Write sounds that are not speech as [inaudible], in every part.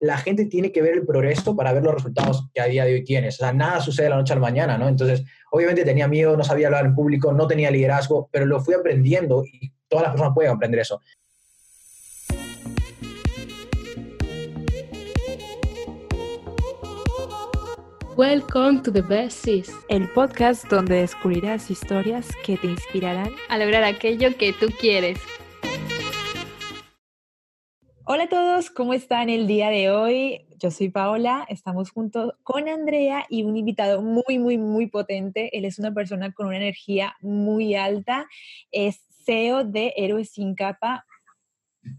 la gente tiene que ver el progreso para ver los resultados que a día de hoy tienes. O sea, nada sucede de la noche a la mañana, ¿no? Entonces, obviamente tenía miedo, no sabía hablar en público, no tenía liderazgo, pero lo fui aprendiendo y todas las personas pueden aprender eso. Welcome to the Best Sis, el podcast donde descubrirás historias que te inspirarán a lograr aquello que tú quieres. Hola a todos, ¿cómo están el día de hoy? Yo soy Paola, estamos juntos con Andrea y un invitado muy, muy, muy potente. Él es una persona con una energía muy alta, es CEO de Héroes sin Capa,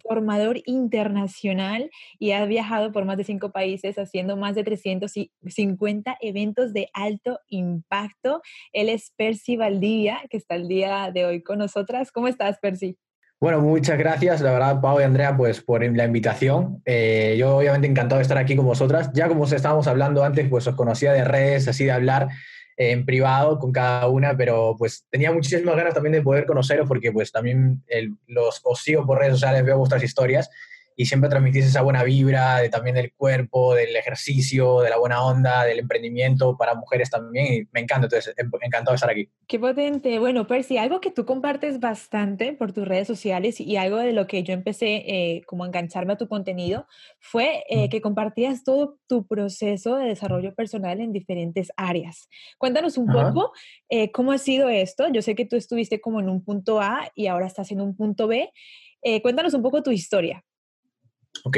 formador internacional y ha viajado por más de cinco países haciendo más de 350 eventos de alto impacto. Él es Percy Valdivia, que está el día de hoy con nosotras. ¿Cómo estás, Percy? Bueno, muchas gracias, la verdad, Pau y Andrea, pues por la invitación. Eh, yo obviamente encantado de estar aquí con vosotras. Ya como os estábamos hablando antes, pues os conocía de redes, así de hablar eh, en privado con cada una, pero pues tenía muchísimas ganas también de poder conoceros porque pues también los, os sigo por redes sociales, veo vuestras historias y siempre transmitís esa buena vibra de, también del cuerpo, del ejercicio, de la buena onda, del emprendimiento para mujeres también. Y me encanta, entonces, em, encantado de estar aquí. Qué potente. Bueno, Percy, algo que tú compartes bastante por tus redes sociales y algo de lo que yo empecé eh, como a engancharme a tu contenido fue eh, que compartías todo tu proceso de desarrollo personal en diferentes áreas. Cuéntanos un poco eh, cómo ha sido esto. Yo sé que tú estuviste como en un punto A y ahora estás en un punto B. cuéntanos un poco tu historia. Ok,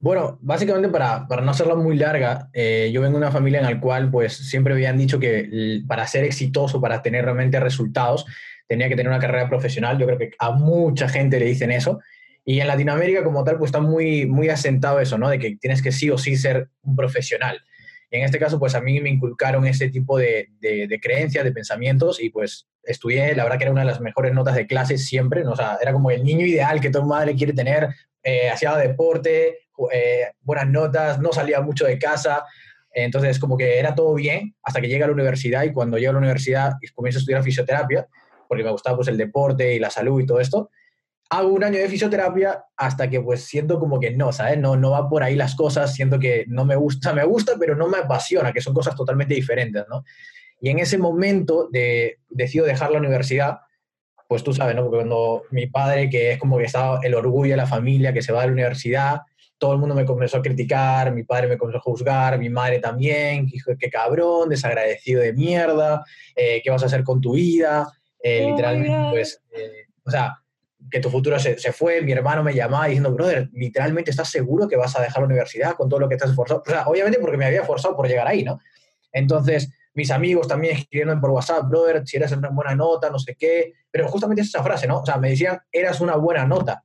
bueno, básicamente para, para no hacerla muy larga, eh, yo vengo de una familia en la cual pues siempre habían dicho que para ser exitoso, para tener realmente resultados, tenía que tener una carrera profesional. Yo creo que a mucha gente le dicen eso. Y en Latinoamérica como tal pues está muy, muy asentado eso, ¿no? De que tienes que sí o sí ser un profesional. Y en este caso pues a mí me inculcaron ese tipo de, de, de creencias, de pensamientos y pues estudié, la verdad que era una de las mejores notas de clase siempre, ¿no? o sea, era como el niño ideal que toda madre quiere tener, eh, hacía deporte, eh, buenas notas, no salía mucho de casa, entonces como que era todo bien hasta que llega a la universidad y cuando llego a la universidad y comienzo a estudiar fisioterapia, porque me gustaba pues el deporte y la salud y todo esto, hago un año de fisioterapia hasta que pues siento como que no, ¿sabes? No, no va por ahí las cosas, siento que no me gusta, [laughs] me gusta, pero no me apasiona, que son cosas totalmente diferentes, ¿no? Y en ese momento de, decido dejar la universidad pues tú sabes, ¿no? Porque cuando mi padre, que es como que estaba el orgullo de la familia, que se va a la universidad, todo el mundo me comenzó a criticar, mi padre me comenzó a juzgar, mi madre también, que qué cabrón, desagradecido de mierda, eh, qué vas a hacer con tu vida, eh, oh literalmente, pues, eh, o sea, que tu futuro se, se, fue, mi hermano me llamaba diciendo, brother, literalmente estás seguro que vas a dejar la universidad con todo lo que estás esforzado, o sea, obviamente porque me había forzado por llegar ahí, ¿no? Entonces, mis amigos también escribiendo por WhatsApp, brother, si eres una buena nota, no sé qué, pero justamente es esa frase, ¿no? O sea, me decían, eras una buena nota.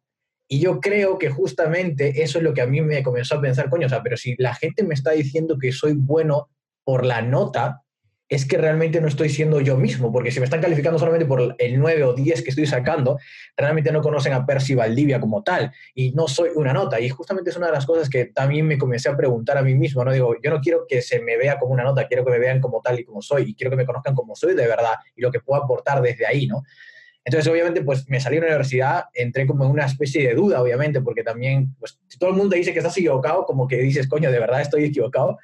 Y yo creo que justamente eso es lo que a mí me comenzó a pensar, coño, o sea, pero si la gente me está diciendo que soy bueno por la nota, es que realmente no estoy siendo yo mismo, porque si me están calificando solamente por el 9 o 10 que estoy sacando, realmente no conocen a Percy Valdivia como tal, y no soy una nota. Y justamente es una de las cosas que también me comencé a preguntar a mí mismo, ¿no? Digo, yo no quiero que se me vea como una nota, quiero que me vean como tal y como soy, y quiero que me conozcan como soy de verdad, y lo que puedo aportar desde ahí, ¿no? Entonces, obviamente, pues me salí de la universidad, entré como en una especie de duda, obviamente, porque también, pues, todo el mundo dice que estás equivocado, como que dices, coño, de verdad estoy equivocado.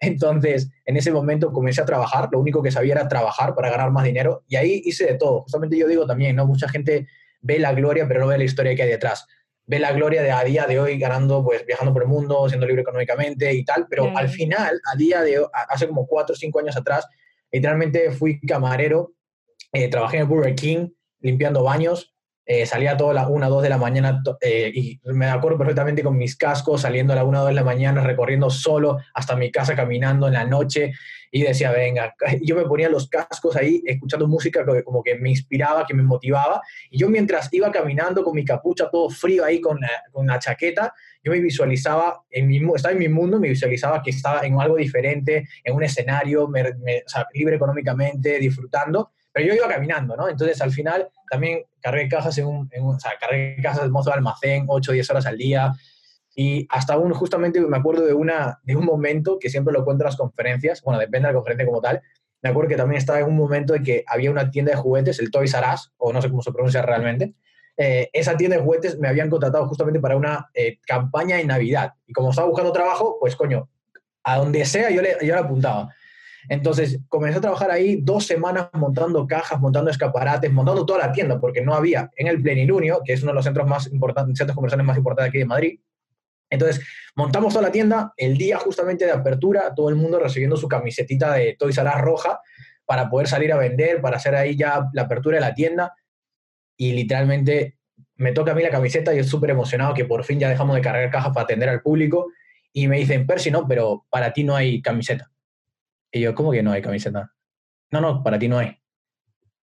Entonces, en ese momento comencé a trabajar, lo único que sabía era trabajar para ganar más dinero y ahí hice de todo. Justamente yo digo también, ¿no? Mucha gente ve la gloria, pero no ve la historia que hay detrás. Ve la gloria de a día de hoy ganando, pues viajando por el mundo, siendo libre económicamente y tal, pero al final, a día de hoy, hace como cuatro o cinco años atrás, literalmente fui camarero, eh, trabajé en el Burger King limpiando baños, eh, salía todas las 1 o 2 de la mañana eh, y me acuerdo perfectamente con mis cascos saliendo a la 1 o 2 de la mañana, recorriendo solo hasta mi casa, caminando en la noche y decía, venga, [laughs] yo me ponía los cascos ahí escuchando música que como que me inspiraba, que me motivaba y yo mientras iba caminando con mi capucha todo frío ahí con la, chaqueta, yo me visualizaba, en mi, estaba en mi mundo, me visualizaba que estaba en algo diferente, en un escenario, libre económicamente, disfrutando pero yo iba caminando, ¿no? Entonces, al final, también cargué cajas en un, o sea, cargué cajas de mozo de almacén 8 o 10 horas al día. Y hasta un, justamente me acuerdo de, una, de un momento que siempre lo cuento en las conferencias, bueno, depende de la conferencia como tal, me acuerdo que también estaba en un momento de que había una tienda de juguetes, el Toys R Us, o no sé cómo se pronuncia realmente, eh, esa tienda de juguetes me habían contratado justamente para una eh, campaña de Navidad. Y como estaba buscando trabajo, pues coño, a donde sea yo le, yo le apuntaba. Entonces comencé a trabajar ahí dos semanas montando cajas, montando escaparates, montando toda la tienda, porque no había en el Plenilunio, que es uno de los centros más importantes, centros comerciales más importantes aquí de Madrid. Entonces montamos toda la tienda, el día justamente de apertura, todo el mundo recibiendo su camisetita de Toys R roja para poder salir a vender, para hacer ahí ya la apertura de la tienda. Y literalmente me toca a mí la camiseta y estoy súper emocionado que por fin ya dejamos de cargar cajas para atender al público. Y me dicen, Percy, no, pero para ti no hay camiseta. Y yo, ¿cómo que no hay camiseta? No, no, para ti no hay.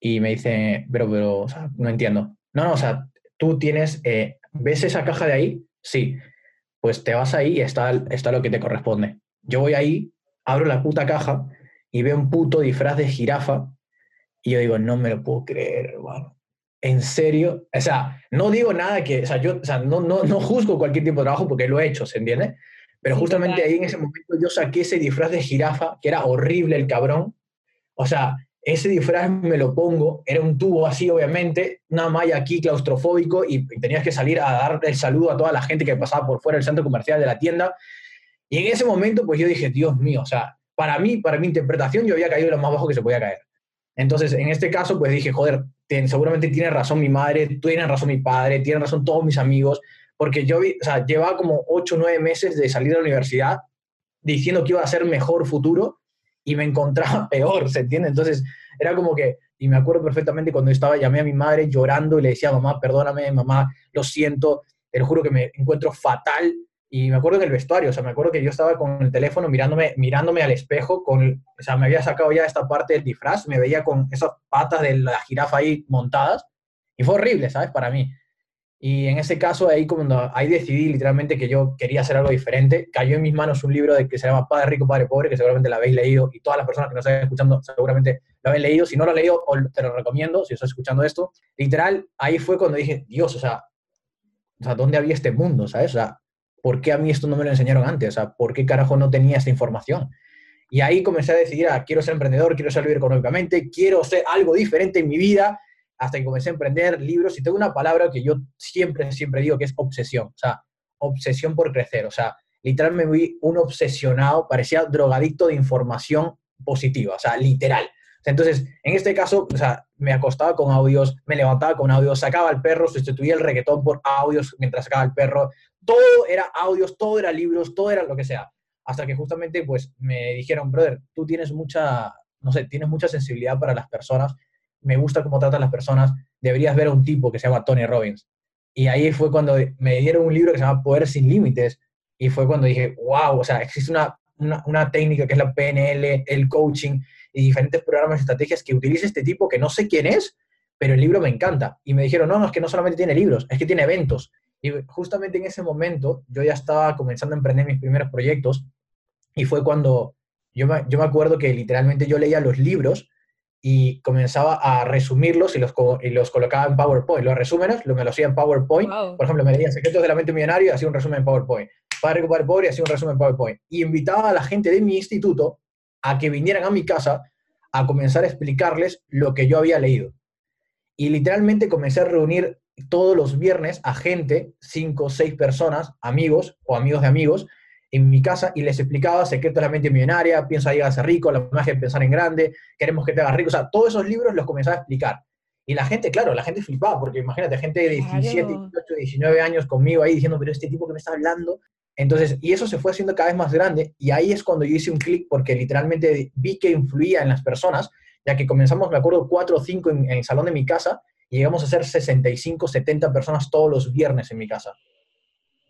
Y me dice, pero, pero, o sea, no entiendo. No, no, o sea, tú tienes, eh, ¿ves esa caja de ahí? Sí. Pues te vas ahí y está, está lo que te corresponde. Yo voy ahí, abro la puta caja y veo un puto disfraz de jirafa y yo digo, no me lo puedo creer, hermano. ¿En serio? O sea, no digo nada que, o sea, yo, o sea, no, no, no juzgo cualquier tipo de trabajo porque lo he hecho, ¿se entiende? Pero justamente ahí en ese momento yo saqué ese disfraz de jirafa, que era horrible el cabrón. O sea, ese disfraz me lo pongo, era un tubo así, obviamente, una malla aquí claustrofóbico y, tenías que salir a dar el saludo a toda la gente que pasaba por fuera del centro comercial de la tienda. Y en ese momento, pues yo dije, Dios mío, o sea, para mí, para mi interpretación, yo había caído lo más bajo que se podía caer. Entonces, en este caso, pues dije, joder, seguramente tiene razón mi madre, tiene razón mi padre, tienen razón todos mis amigos, porque yo o sea, llevaba como 8 o 9 meses de salir de la universidad diciendo que iba a ser mejor futuro y me encontraba [laughs] peor, ¿se entiende? Entonces era como que, y me acuerdo perfectamente cuando estaba, llamé a mi madre llorando y le decía, mamá, perdóname, mamá, lo siento, te juro que me encuentro fatal. Y me acuerdo del vestuario, o sea, me acuerdo que yo estaba con el teléfono mirándome, mirándome al espejo, con, o sea, me había sacado ya esta parte del disfraz, me veía con esas patas de la jirafa ahí montadas, y fue horrible, ¿sabes? Para mí. Y en ese caso, ahí cuando ahí decidí literalmente que yo quería hacer algo diferente, cayó en mis manos un libro de, que se llama Padre Rico, Padre Pobre, que seguramente lo habéis leído y todas las personas que nos están escuchando seguramente lo habéis leído. Si no lo has leído, te lo recomiendo, si estás escuchando esto. Literal, ahí fue cuando dije, Dios, o sea, o sea, ¿dónde había este mundo? ¿Sabes? O sea, ¿por qué a mí esto no me lo enseñaron antes? O sea, ¿por qué carajo no tenía esta información? Y ahí comencé a decidir, ah, quiero ser emprendedor, quiero ser libre económicamente, quiero ser algo diferente en mi vida hasta que comencé a emprender libros y tengo una palabra que yo siempre, siempre digo que es obsesión, o sea, obsesión por crecer, o sea, literalmente me vi un obsesionado, parecía drogadicto de información positiva, o sea, literal. entonces, en este caso, o sea, me acostaba con audios, me levantaba con audios, sacaba al perro, sustituía el reggaetón por audios mientras sacaba al perro, todo era audios, todo era libros, todo era lo que sea. Hasta que justamente, pues, me dijeron, brother, tú tienes mucha, no sé, tienes mucha sensibilidad para las personas me gusta cómo tratan las personas, deberías ver a un tipo que se llama Tony Robbins. Y ahí fue cuando me dieron un libro que se llama Poder sin Límites, y fue cuando dije, wow, o sea, existe una, una, técnica que es la PNL, el coaching y diferentes programas y estrategias que utiliza este tipo que no sé quién es, pero el libro me encanta. Y me dijeron, no, es que no solamente tiene libros, es que tiene eventos. Y justamente en ese momento yo ya estaba comenzando a emprender mis primeros proyectos y fue cuando yo yo me acuerdo que literalmente yo leía los libros y comenzaba a resumirlos y los, y los colocaba en PowerPoint. Los resúmenes lo me los hacía en PowerPoint. Por ejemplo, me leía Secretos de la Mente Millonario y hacía un resumen en PowerPoint. Padre Padre Pobre y hacía un resumen en PowerPoint. Y invitaba a la gente de mi instituto a que vinieran a mi casa a comenzar a explicarles lo que yo había leído. Y literalmente comencé a reunir todos los viernes a gente, cinco o seis personas, amigos o amigos de amigos, en mi casa y les explicaba Secreto de la Mente Millonaria, Piensa a ser rico, La magia de pensar en grande, Queremos que te hagas rico, o sea, todos esos libros los comenzaba a explicar. Y la gente, claro, la gente flipaba, porque imagínate, gente de 17, 18, 19 años conmigo ahí diciendo, pero este tipo que me está hablando. Entonces, y eso se fue haciendo cada vez más grande, y ahí es cuando yo hice un clic, porque literalmente vi que influía en las personas, ya que comenzamos, me acuerdo, 4 o 5 en, en el salón de mi casa, y llegamos a ser 65, 70 personas todos los viernes en mi casa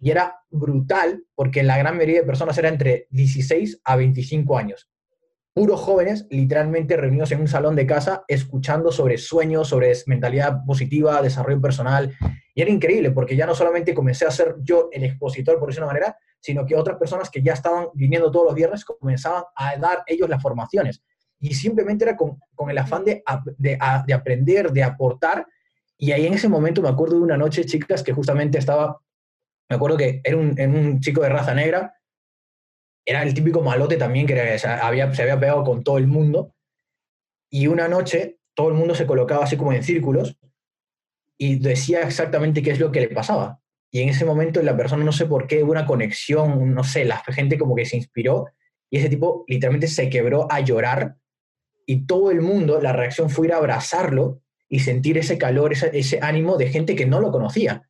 y era brutal porque la gran mayoría de personas era entre 16 a 25 años. Puros jóvenes, literalmente reunidos en un salón de casa, escuchando sobre sueños, sobre mentalidad positiva, desarrollo personal. Y era increíble porque ya no solamente comencé a ser yo el expositor, por decirlo de una manera, sino que otras personas que ya estaban viniendo todos los viernes comenzaban a dar ellos las formaciones. Y simplemente era con, con el afán de, de, de aprender, de aportar. Y ahí en ese momento me acuerdo de una noche, chicas, que justamente estaba me acuerdo que era un, chico de raza negra, era el típico malote también que se había pegado con todo el mundo. Y una noche todo el mundo se colocaba así como en círculos y decía exactamente qué es lo que le pasaba. Y en ese momento la persona, no sé por qué, hubo una conexión, no sé, la gente como que se inspiró y ese tipo literalmente se quebró a llorar y todo el mundo, la reacción fue ir a abrazarlo y sentir ese calor, ese ánimo de gente que no lo conocía.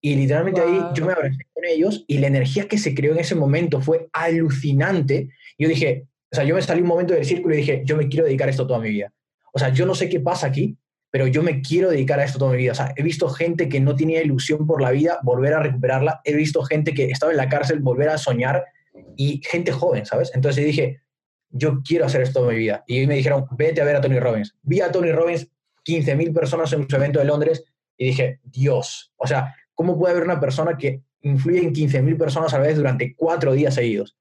Y literalmente ahí yo me abracé con ellos y la energía que se creó en ese momento fue alucinante. Yo dije, o sea, yo me salí un momento del círculo y dije, yo me quiero dedicar a esto toda mi vida. O sea, yo no sé qué pasa aquí, pero yo me quiero dedicar a esto toda mi vida. O sea, he visto gente que no tenía ilusión por la vida volver a recuperarla. He visto gente que estaba en la cárcel volver a soñar y gente joven, ¿sabes? Entonces dije, yo quiero hacer esto toda mi vida. Y me dijeron, vete a ver a Tony Robbins. Vi a Tony Robbins, 15.000 personas en su evento de Londres y dije, Dios, o sea, ¿cómo puede haber una persona que influye en 15.000 personas a la vez durante cuatro días seguidos?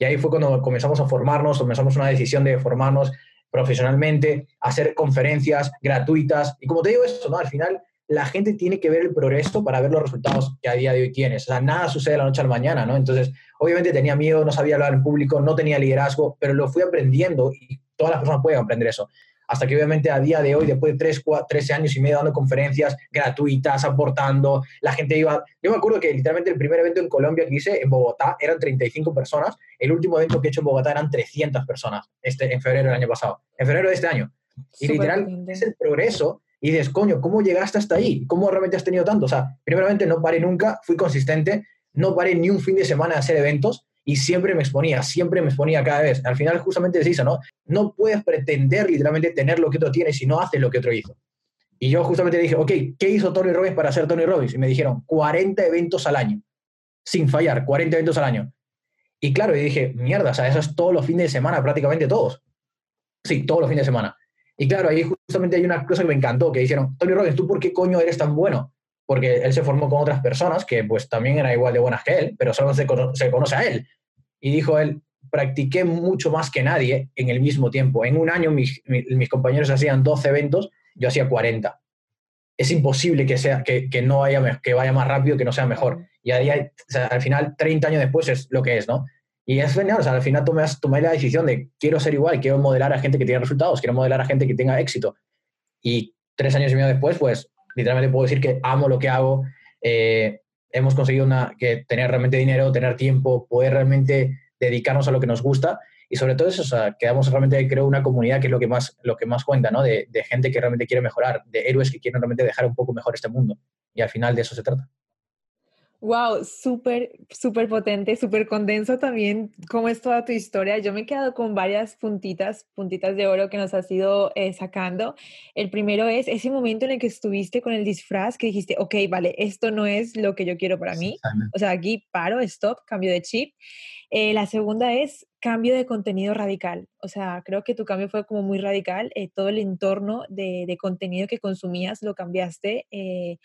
Y ahí fue cuando comenzamos a formarnos, comenzamos una decisión de formarnos profesionalmente, hacer conferencias gratuitas. Y como te digo eso, ¿no? Al final la gente tiene que ver el progreso para ver los resultados que a día de hoy tienes. O sea, nada sucede de la noche a la mañana, ¿no? Entonces, obviamente tenía miedo, no sabía hablar en público, no tenía liderazgo, pero lo fui aprendiendo y todas las personas pueden aprender eso hasta que obviamente a día de hoy, después de 3, 4, 13 años y medio dando conferencias gratuitas, aportando, la gente iba... Yo me acuerdo que literalmente el primer evento en Colombia que hice en Bogotá eran 35 personas, el último evento que he hecho en Bogotá eran 300 personas, este, en febrero del año pasado, en febrero de este año. Y literal, es el progreso y dices, coño, ¿cómo llegaste hasta ahí? ¿Cómo realmente has tenido tanto? O sea, primeramente no paré nunca, fui consistente, no paré ni un fin de semana de hacer eventos y siempre me exponía, siempre me exponía cada vez. Al final justamente se dice, ¿no? No puedes pretender literalmente tener lo que otro tiene si no haces lo que otro hizo. Y yo justamente dije, ok, ¿qué hizo Tony Robbins para ser Tony Robbins? Y me dijeron, 40 eventos al año, sin fallar, 40 eventos al año. Y claro, y dije, mierda, o sea, eso es todos los fines de semana, prácticamente todos. Sí, todos los fines de semana. Y claro, ahí justamente hay una cosa que me encantó, que dijeron, Tony Robbins, ¿tú por qué coño eres tan bueno? Porque él se formó con otras personas que pues también eran igual de buenas que él, pero solo se, conoce a él. Y dijo él, practiqué mucho más que nadie en el mismo tiempo. En un año mis, mis, compañeros hacían 12 eventos, yo hacía 40. Es imposible que, sea, que, que, no haya, que vaya más rápido, que no sea mejor. Y al final, 30 años después es lo que es, ¿no? Y es genial, o sea, al final tomé, tomé la decisión de quiero ser igual, quiero modelar a gente que tenga resultados, quiero modelar a gente que tenga éxito. Y tres años y medio después, pues literalmente puedo decir que amo lo que hago, eh, hemos conseguido una, que tener realmente dinero, tener tiempo, poder realmente dedicarnos a lo que nos gusta y sobre todo eso, quedamos realmente, creo, una comunidad que es lo que más, lo que más cuenta, ¿no? De, de gente que realmente quiere mejorar, de héroes que quieren realmente dejar un poco mejor este mundo. Y al final de eso se trata. Wow, súper, súper potente, súper condenso también cómo es toda tu historia. Yo me he quedado con varias puntitas, puntitas de oro que nos has ido eh, sacando. El primero es ese momento en el que estuviste con el disfraz, que dijiste, ok, vale, esto no es lo que yo quiero para mí. O sea, aquí paro, stop, cambio de chip. Eh, la segunda es cambio de contenido radical. O sea, creo que tu cambio fue como muy radical. Eh, todo el entorno de, contenido que consumías lo cambiaste eh,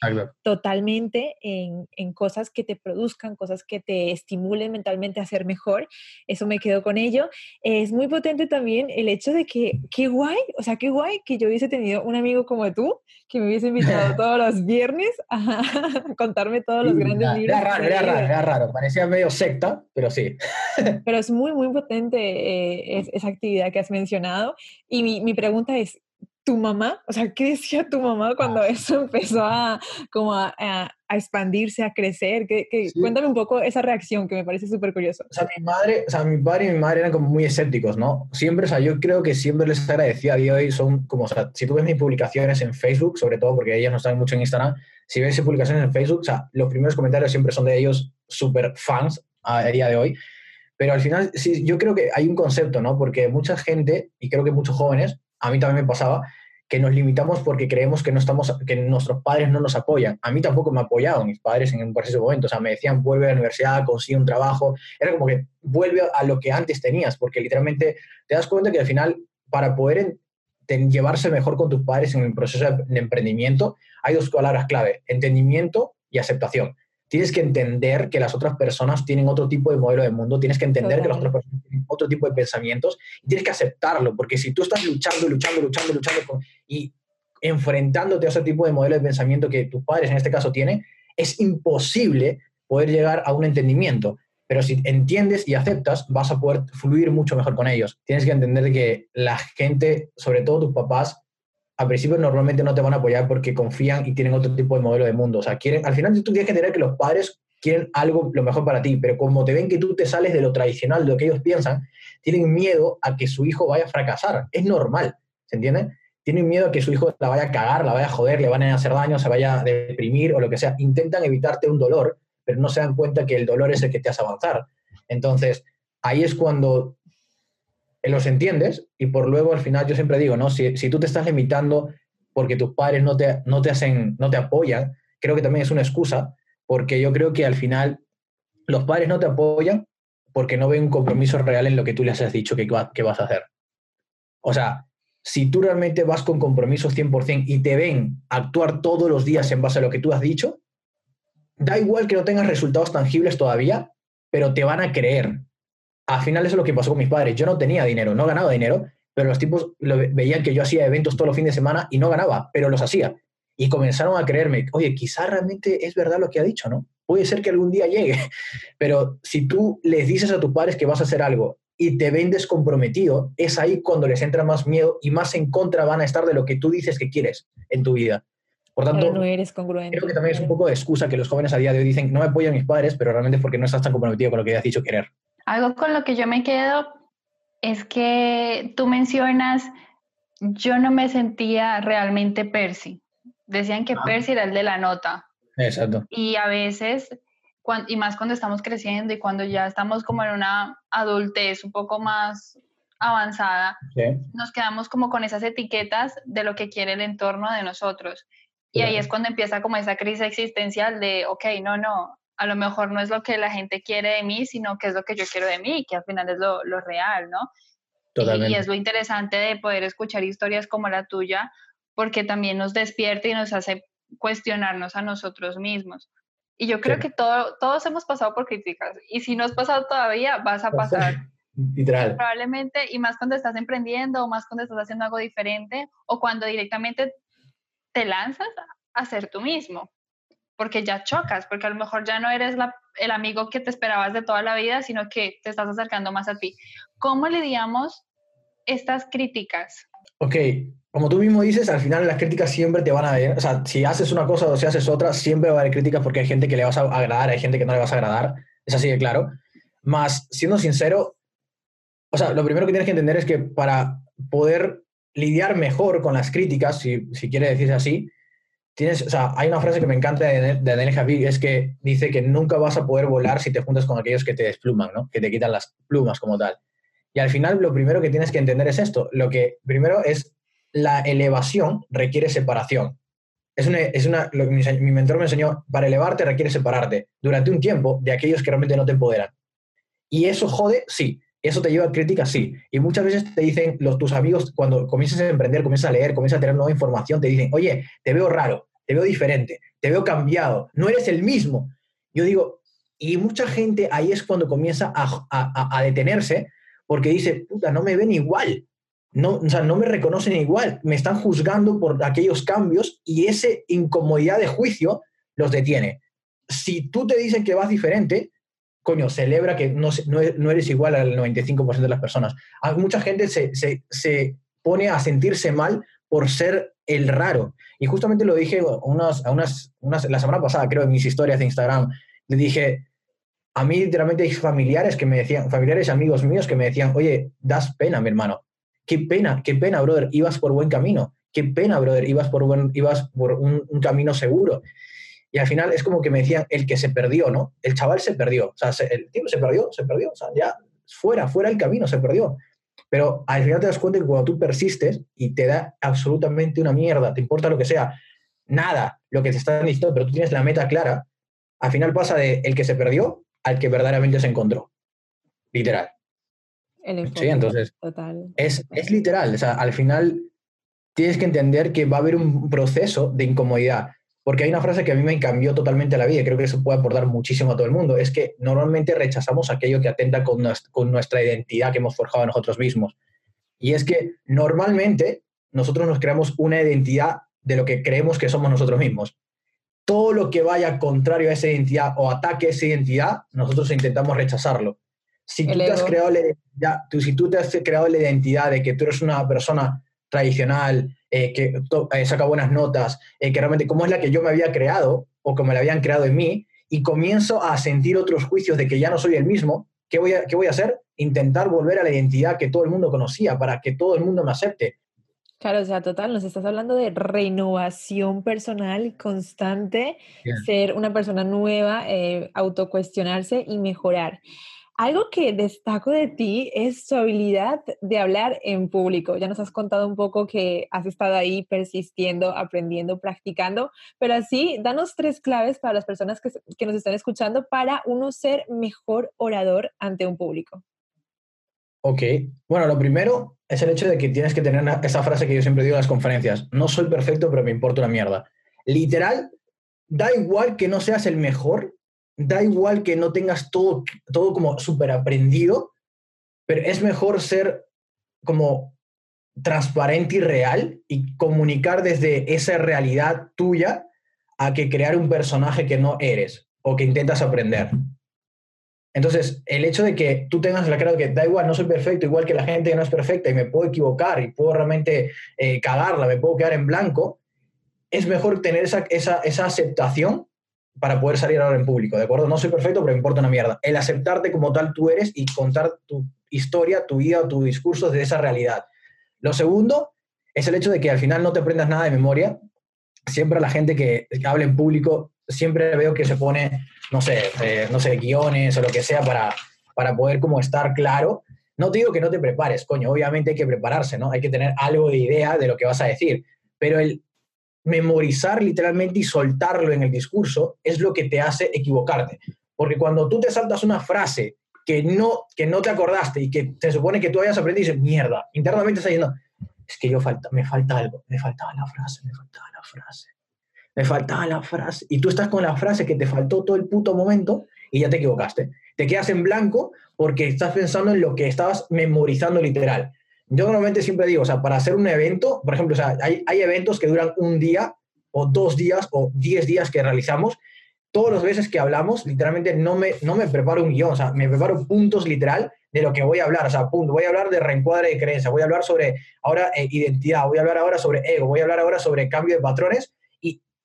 totalmente en, cosas que te produzcan, cosas que te estimulen mentalmente a ser mejor. Eso me quedo con ello. es muy potente también el hecho de que, qué guay, o sea, qué guay que yo hubiese tenido un amigo como tú, que me hubiese invitado [laughs] todos los viernes a, [laughs] contarme todos los grandes libros. Era raro, era raro, era raro. Parecía medio secta, pero sí. [laughs] pero es muy, muy potente eh, esa actividad que has mencionado. Y mi, mi, pregunta es, ¿tu mamá? O sea, ¿qué decía tu mamá cuando ah. eso empezó a, como a, a, expandirse, a crecer? Que, Cuéntame un poco esa reacción que me parece súper curioso. O sea, mi madre, o sea, mi padre y mi madre eran como muy escépticos, ¿no? Siempre, o sea, yo creo que siempre les agradecía a día de hoy, son como, o sea, si tú ves mis publicaciones en Facebook, sobre todo porque ellos no saben mucho en Instagram, si ves mis publicaciones en Facebook, o sea, los primeros comentarios siempre son de ellos súper fans a día de hoy. Pero al final, sí, yo creo que hay un concepto, ¿no? Porque mucha gente, y creo que muchos jóvenes, a mí también me pasaba, que nos limitamos porque creemos que, no estamos, que nuestros padres no nos apoyan. A mí tampoco me apoyaban mis padres en un preciso momento. O sea, me decían, vuelve a la universidad, consigue un trabajo. Era como que vuelve a lo que antes tenías, porque literalmente te das cuenta que al final, para poder llevarse mejor con tus padres en el proceso de emprendimiento, hay dos palabras clave, entendimiento y aceptación tienes que entender que las otras personas tienen otro tipo de modelo de mundo, tienes que entender que las otras personas tienen otro tipo de pensamientos y tienes que aceptarlo, porque si tú estás luchando, luchando, luchando, luchando y enfrentándote a ese tipo de modelo de pensamiento que tus padres en este caso tienen, es imposible poder llegar a un entendimiento. Pero si entiendes y aceptas, vas a poder fluir mucho mejor con ellos. Tienes que entender que la gente, sobre todo tus papás, al principio normalmente no te van a apoyar porque confían y tienen otro tipo de modelo de mundo. O sea, quieren, al final tú tienes que entender que los padres quieren algo lo mejor para ti, pero como te ven que tú te sales de lo tradicional, de lo que ellos piensan, tienen miedo a que su hijo vaya a fracasar. Es normal, ¿se entiende? Tienen miedo a que su hijo la vaya a cagar, la vaya a joder, le van a hacer daño, se vaya a deprimir o lo que sea. Intentan evitarte un dolor, pero no se dan cuenta que el dolor es el que te hace avanzar. Entonces, ahí es cuando los entiendes y por luego al final yo siempre digo, ¿no? Si, tú te estás limitando porque tus padres no te, no te hacen, no te apoyan, creo que también es una excusa, porque yo creo que al final los padres no te apoyan porque no ven un compromiso real en lo que tú les has dicho que, que vas a hacer. O sea, si tú realmente vas con compromiso 100% y te ven actuar todos los días en base a lo que tú has dicho, da igual que no tengas resultados tangibles todavía, pero te van a creer al final eso es lo que pasó con mis padres. Yo no tenía dinero, no ganaba dinero, pero los tipos veían que yo hacía eventos todos los fines de semana y no ganaba, pero los hacía. Y comenzaron a creerme, oye, quizá realmente es verdad lo que ha dicho, ¿no? Puede ser que algún día llegue, [laughs] pero si tú les dices a tus padres que vas a hacer algo y te ven descomprometido, es ahí cuando les entra más miedo y más en contra van a estar de lo que tú dices que quieres en tu vida. Por tanto, no eres congruente. creo que también es un poco de excusa que los jóvenes a día de hoy dicen, no me apoyan mis padres, pero realmente es porque no estás tan comprometido con lo que has dicho querer. Algo con lo que yo me quedo es que tú mencionas, yo no me sentía realmente Percy. Decían que ah. Percy era el de la nota. Exacto. Y a veces, y más cuando estamos creciendo y cuando ya estamos como en una adultez un poco más avanzada, nos quedamos como con esas etiquetas de lo que quiere el entorno de nosotros. Y ahí es cuando empieza como esa crisis existencial de, ok, no, no, a lo mejor no es lo que la gente quiere de mí, sino que es lo que yo quiero de mí, que al final es lo, lo real, ¿no? Totalmente. Y, es lo interesante de poder escuchar historias como la tuya, porque también nos despierta y nos hace cuestionarnos a nosotros mismos. Y yo creo que todo, todos hemos pasado por críticas, y si no has pasado todavía, vas a pasar. [laughs] Literal. Probablemente, y más cuando estás emprendiendo, o más cuando estás haciendo algo diferente, o cuando directamente te lanzas a ser tú mismo porque ya chocas, porque a lo mejor ya no eres el amigo que te esperabas de toda la vida, sino que te estás acercando más a ti. ¿Cómo lidiamos estas críticas? Ok, como tú mismo dices, al final las críticas siempre te van a ver, o sea, si haces una cosa o si haces otra, siempre va a haber críticas porque hay gente que le vas a agradar, hay gente que no le vas a agradar, es así de claro. Más, siendo sincero, o sea, lo primero que tienes que entender es que para poder lidiar mejor con las críticas, si, si quiere decirse así, tienes, o sea, hay una frase que me encanta de, de Daniel Javi, es que dice que nunca vas a poder volar si te juntas con aquellos que te despluman, ¿no? Que te quitan las plumas como tal. Y al final lo primero que tienes que entender es esto. Lo que primero es la elevación requiere separación. Es una, es una lo que mi, mi mentor me enseñó, para elevarte requiere separarte durante un tiempo de aquellos que realmente no te empoderan. Y eso jode, sí. Eso te lleva a críticas, sí. Y muchas veces te dicen los, tus amigos, cuando comienzas a emprender, comienzas a leer, comienzas a tener nueva información, te dicen, oye, te veo raro, te veo diferente, te veo cambiado, no eres el mismo. Yo digo, y mucha gente ahí es cuando comienza a, a, detenerse porque dice, puta, no me ven igual. No, o sea, no me reconocen igual, me están juzgando por aquellos cambios y esa incomodidad de juicio los detiene. Si tú te dicen que vas diferente, coño, celebra que no, no, eres igual al 95% de las personas. mucha gente se, se, se, pone a sentirse mal por ser el raro. Y justamente lo dije unas, unas, unas, la semana pasada, creo, en mis historias de Instagram. Le dije, a mí literalmente hay familiares que me decían, familiares amigos míos que me decían, oye, das pena, mi hermano. Qué pena, qué pena, brother, ibas por buen camino. Qué pena, brother, ibas por, buen, ibas por un camino seguro. Y al final es como que me decían, el que se perdió, ¿no? El chaval se perdió. O sea, el tío se perdió, se perdió. O sea, ya fuera, fuera el camino, se perdió. Pero al final te das cuenta que cuando tú persistes y te da absolutamente una mierda, te importa lo que sea, nada lo que te están diciendo, pero tú tienes la meta clara, al final pasa de el que se perdió al que verdaderamente se encontró. Literal. sí, entonces Es, es literal. O sea, al final tienes que entender que va a haber un proceso de incomodidad porque hay una frase que a mí me cambió totalmente la vida y creo que eso puede aportar muchísimo a todo el mundo, es que normalmente rechazamos aquello que atenta con nuestra, identidad que hemos forjado nosotros mismos. Y es que normalmente nosotros nos creamos una identidad de lo que creemos que somos nosotros mismos. Todo lo que vaya contrario a esa identidad o ataque esa identidad, nosotros intentamos rechazarlo. Si tú, te has creado la identidad, tú, si tú te has creado la identidad de que tú eres una persona tradicional, eh, que eh, saca buenas notas, que realmente cómo es la que yo me había creado o como la habían creado en mí, y comienzo a sentir otros juicios de que ya no soy el mismo, ¿qué voy a, qué voy a hacer? Intentar volver a la identidad que todo el mundo conocía para que todo el mundo me acepte. Claro, o sea, total, nos estás hablando de renovación personal constante, ser una persona nueva, eh, autocuestionarse y mejorar. Algo que destaco de ti es tu habilidad de hablar en público. Ya nos has contado un poco que has estado ahí persistiendo, aprendiendo, practicando, pero así, danos tres claves para las personas que, que nos están escuchando para uno ser mejor orador ante un público. Ok, bueno, lo primero es el hecho de que tienes que tener esa frase que yo siempre digo en las conferencias, no soy perfecto, pero me importa una mierda. Literal, da igual que no seas el mejor, da igual que no tengas todo, todo como súper aprendido, pero es mejor ser como transparente y real y comunicar desde esa realidad tuya a que crear un personaje que no eres o que intentas aprender. Entonces, el hecho de que tú tengas la cara que da igual, no soy perfecto, igual que la gente no es perfecta y me puedo equivocar y puedo realmente eh, cagarla, me puedo quedar en blanco, es mejor tener esa, esa, esa aceptación para poder salir ahora en público, ¿de acuerdo? No soy perfecto, pero me importa una mierda. El aceptarte como tal tú eres y contar tu historia, tu vida tu discurso de esa realidad. Lo segundo es el hecho de que al final no te aprendas nada de memoria. Siempre la gente que, que habla en público, siempre veo que se pone no sé, eh, no sé, guiones o lo que sea para, para poder como estar claro. No te digo que no te prepares, coño, obviamente hay que prepararse, ¿no? Hay que tener algo de idea de lo que vas a decir, pero el memorizar literalmente y soltarlo en el discurso es lo que te hace equivocarte. Porque cuando tú te saltas una frase que no, que no te acordaste y que se supone que tú hayas aprendido y dices, mierda, internamente estás diciendo, es que yo falta, me falta algo, me faltaba la frase, me faltaba la frase me faltaba la frase. Y tú estás con la frase que te faltó todo el puto momento y ya te equivocaste. Te quedas en blanco porque estás pensando en lo que estabas memorizando literal. Yo normalmente siempre digo, o sea, para hacer un evento, por ejemplo, o sea, hay, hay eventos que duran un día o dos días o diez días que realizamos. Todas las veces que hablamos, literalmente no me, no me preparo un guion, o sea, me preparo puntos literal de lo que voy a hablar. O sea, punto, voy a hablar de reencuadre de creencia, voy a hablar sobre ahora eh, identidad, voy a hablar ahora sobre ego, voy a hablar ahora sobre cambio de patrones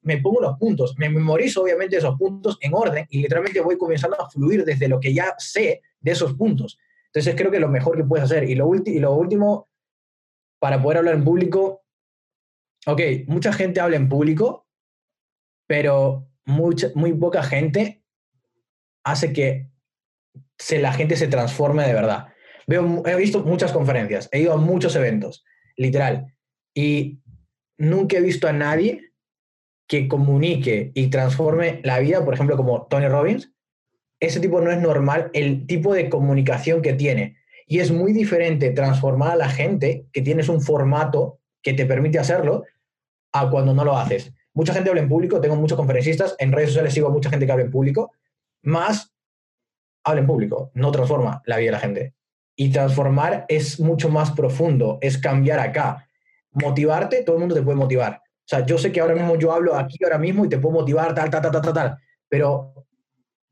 me pongo los puntos, me memorizo obviamente esos puntos en orden y literalmente voy comenzando a fluir desde lo que ya sé de esos puntos. Entonces creo que lo mejor que puedes hacer. Y lo, último, para poder hablar en público, ok, mucha gente habla en público, pero mucha, muy poca gente hace que se, la gente se transforme de verdad. He visto muchas conferencias, he ido a muchos eventos, literal, y nunca he visto a nadie que comunique y transforme la vida, por ejemplo, como Tony Robbins, ese tipo no es normal el tipo de comunicación que tiene. Y es muy diferente transformar a la gente, que tienes un formato que te permite hacerlo, a cuando no lo haces. Mucha gente habla en público, tengo muchos conferencistas, en redes sociales sigo a mucha gente que habla en público, más habla en público, no transforma la vida de la gente. Y transformar es mucho más profundo, es cambiar acá. Motivarte, todo el mundo te puede motivar, o sea, yo sé que ahora mismo yo hablo aquí ahora mismo y te puedo motivar, tal, tal, tal, tal, tal, pero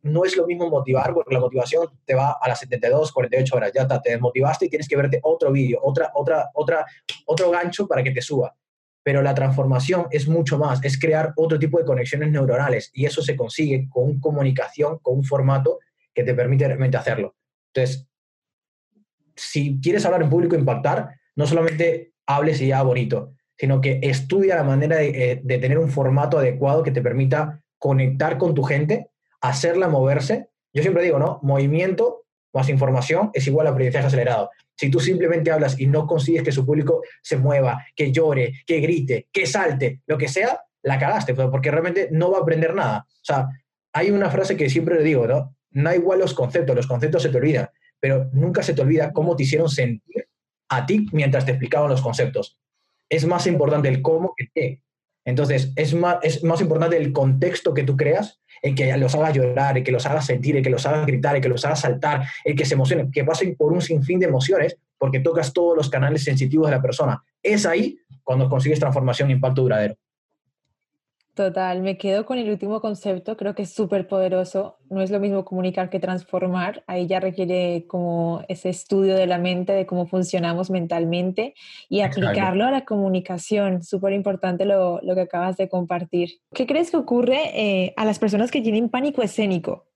no es lo mismo motivar porque la motivación te va a las 72, 48 horas, ya está, te desmotivaste y tienes que verte otro vídeo, otra, otra, otra, otro gancho para que te suba. Pero la transformación es mucho más, es crear otro tipo de conexiones neuronales y eso se consigue con comunicación, con un formato que te permite realmente hacerlo. Entonces, si quieres hablar en público, impactar, no solamente hables y ya bonito, sino que estudia la manera eh, de, tener un formato adecuado que te permita conectar con tu gente, hacerla moverse. Yo siempre digo, ¿no? Movimiento más información es igual a aprendizaje acelerado. Si tú simplemente hablas y no consigues que su público se mueva, que llore, que grite, que salte, lo que sea, la cagaste, pues, porque realmente no va a aprender nada. O sea, hay una frase que siempre le digo, ¿no? No igual los conceptos, los conceptos se te olvidan, pero nunca se te olvida cómo te hicieron sentir a ti mientras te explicaban los conceptos es más importante el cómo que el qué. Entonces, es más, es más importante el contexto que tú creas, el que los hagas llorar, el que los hagas sentir, el que los hagas gritar, el que los hagas saltar, el que se emocionen, que pasen por un sinfín de emociones, porque tocas todos los canales sensitivos de la persona. Es ahí cuando consigues transformación e impacto duradero. Total, me quedo con el último concepto, creo que es súper poderoso. No es lo mismo comunicar que transformar. Ahí ya requiere como ese estudio de la mente, de cómo funcionamos mentalmente y aplicarlo a la comunicación. Súper importante lo, que acabas de compartir. ¿Qué crees que ocurre eh, a las personas que tienen pánico escénico?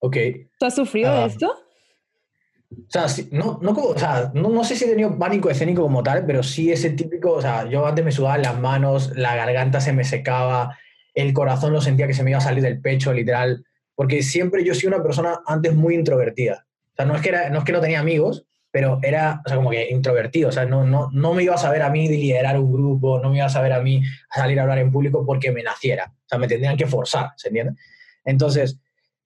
Ok. ¿Tú has sufrido de ah. esto? O sea, no, no, o sea no, sé si he tenido pánico escénico como tal, pero sí ese típico, o sea, yo antes me sudaban las manos, la garganta se me secaba, el corazón lo sentía que se me iba a salir del pecho, literal, porque siempre yo soy una persona antes muy introvertida. O sea, no es que, era, no es que no tenía amigos, pero era, o sea, como que introvertido, o sea, no, no, no me iba a saber a mí liderar un grupo, no me iba a saber a mí salir a hablar en público porque me naciera, o sea, me tendrían que forzar, ¿se entiende? Entonces,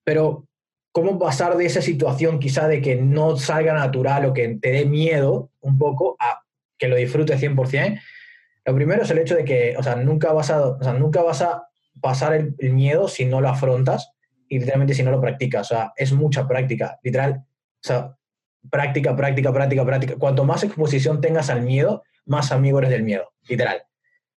pero cómo pasar de esa situación quizá de que no salga natural o que te dé miedo un poco a que lo disfrutes 100%. Lo primero es el hecho de que, o sea, nunca vas a, o nunca vas a pasar el, miedo si no lo afrontas y literalmente si no lo practicas. O sea, es mucha práctica, literal. O sea, práctica, práctica, práctica, práctica. Cuanto más exposición tengas al miedo, más amigo eres del miedo, literal.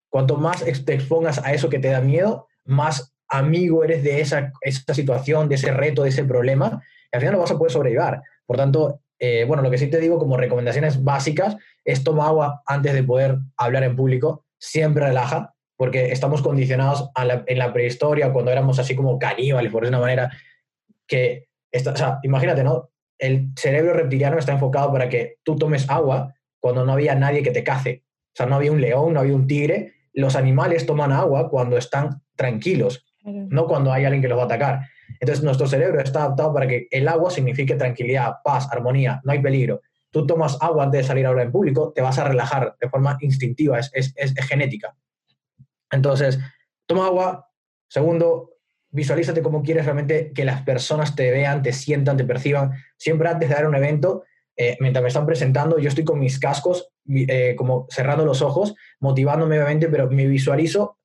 Cuanto más te expongas a eso que te da miedo, más amigo eres de esa, esa situación, de ese reto, de ese problema, y al final lo vas a poder sobrevivir. Por tanto, eh, bueno, lo que sí te digo como recomendaciones básicas es toma agua antes de poder hablar en público, siempre relaja, porque estamos condicionados en la prehistoria, cuando éramos así como caníbales, por una manera, que, o sea, imagínate, ¿no? El cerebro reptiliano está enfocado para que tú tomes agua cuando no había nadie que te cace. O sea, no había un león, no había un tigre. Los animales toman agua cuando están tranquilos no cuando hay alguien que los va a atacar. Entonces, nuestro cerebro está adaptado para que el agua signifique tranquilidad, paz, armonía, no hay peligro. Tú tomas agua antes de salir ahora en público, te vas a relajar de forma instintiva, es, es, genética. Entonces, toma agua. Segundo, visualízate cómo quieres realmente que las personas te vean, te sientan, te perciban. Siempre antes de dar un evento, eh, mientras me están presentando, yo estoy con mis cascos, eh, como cerrando los ojos, motivándome obviamente, pero me visualizo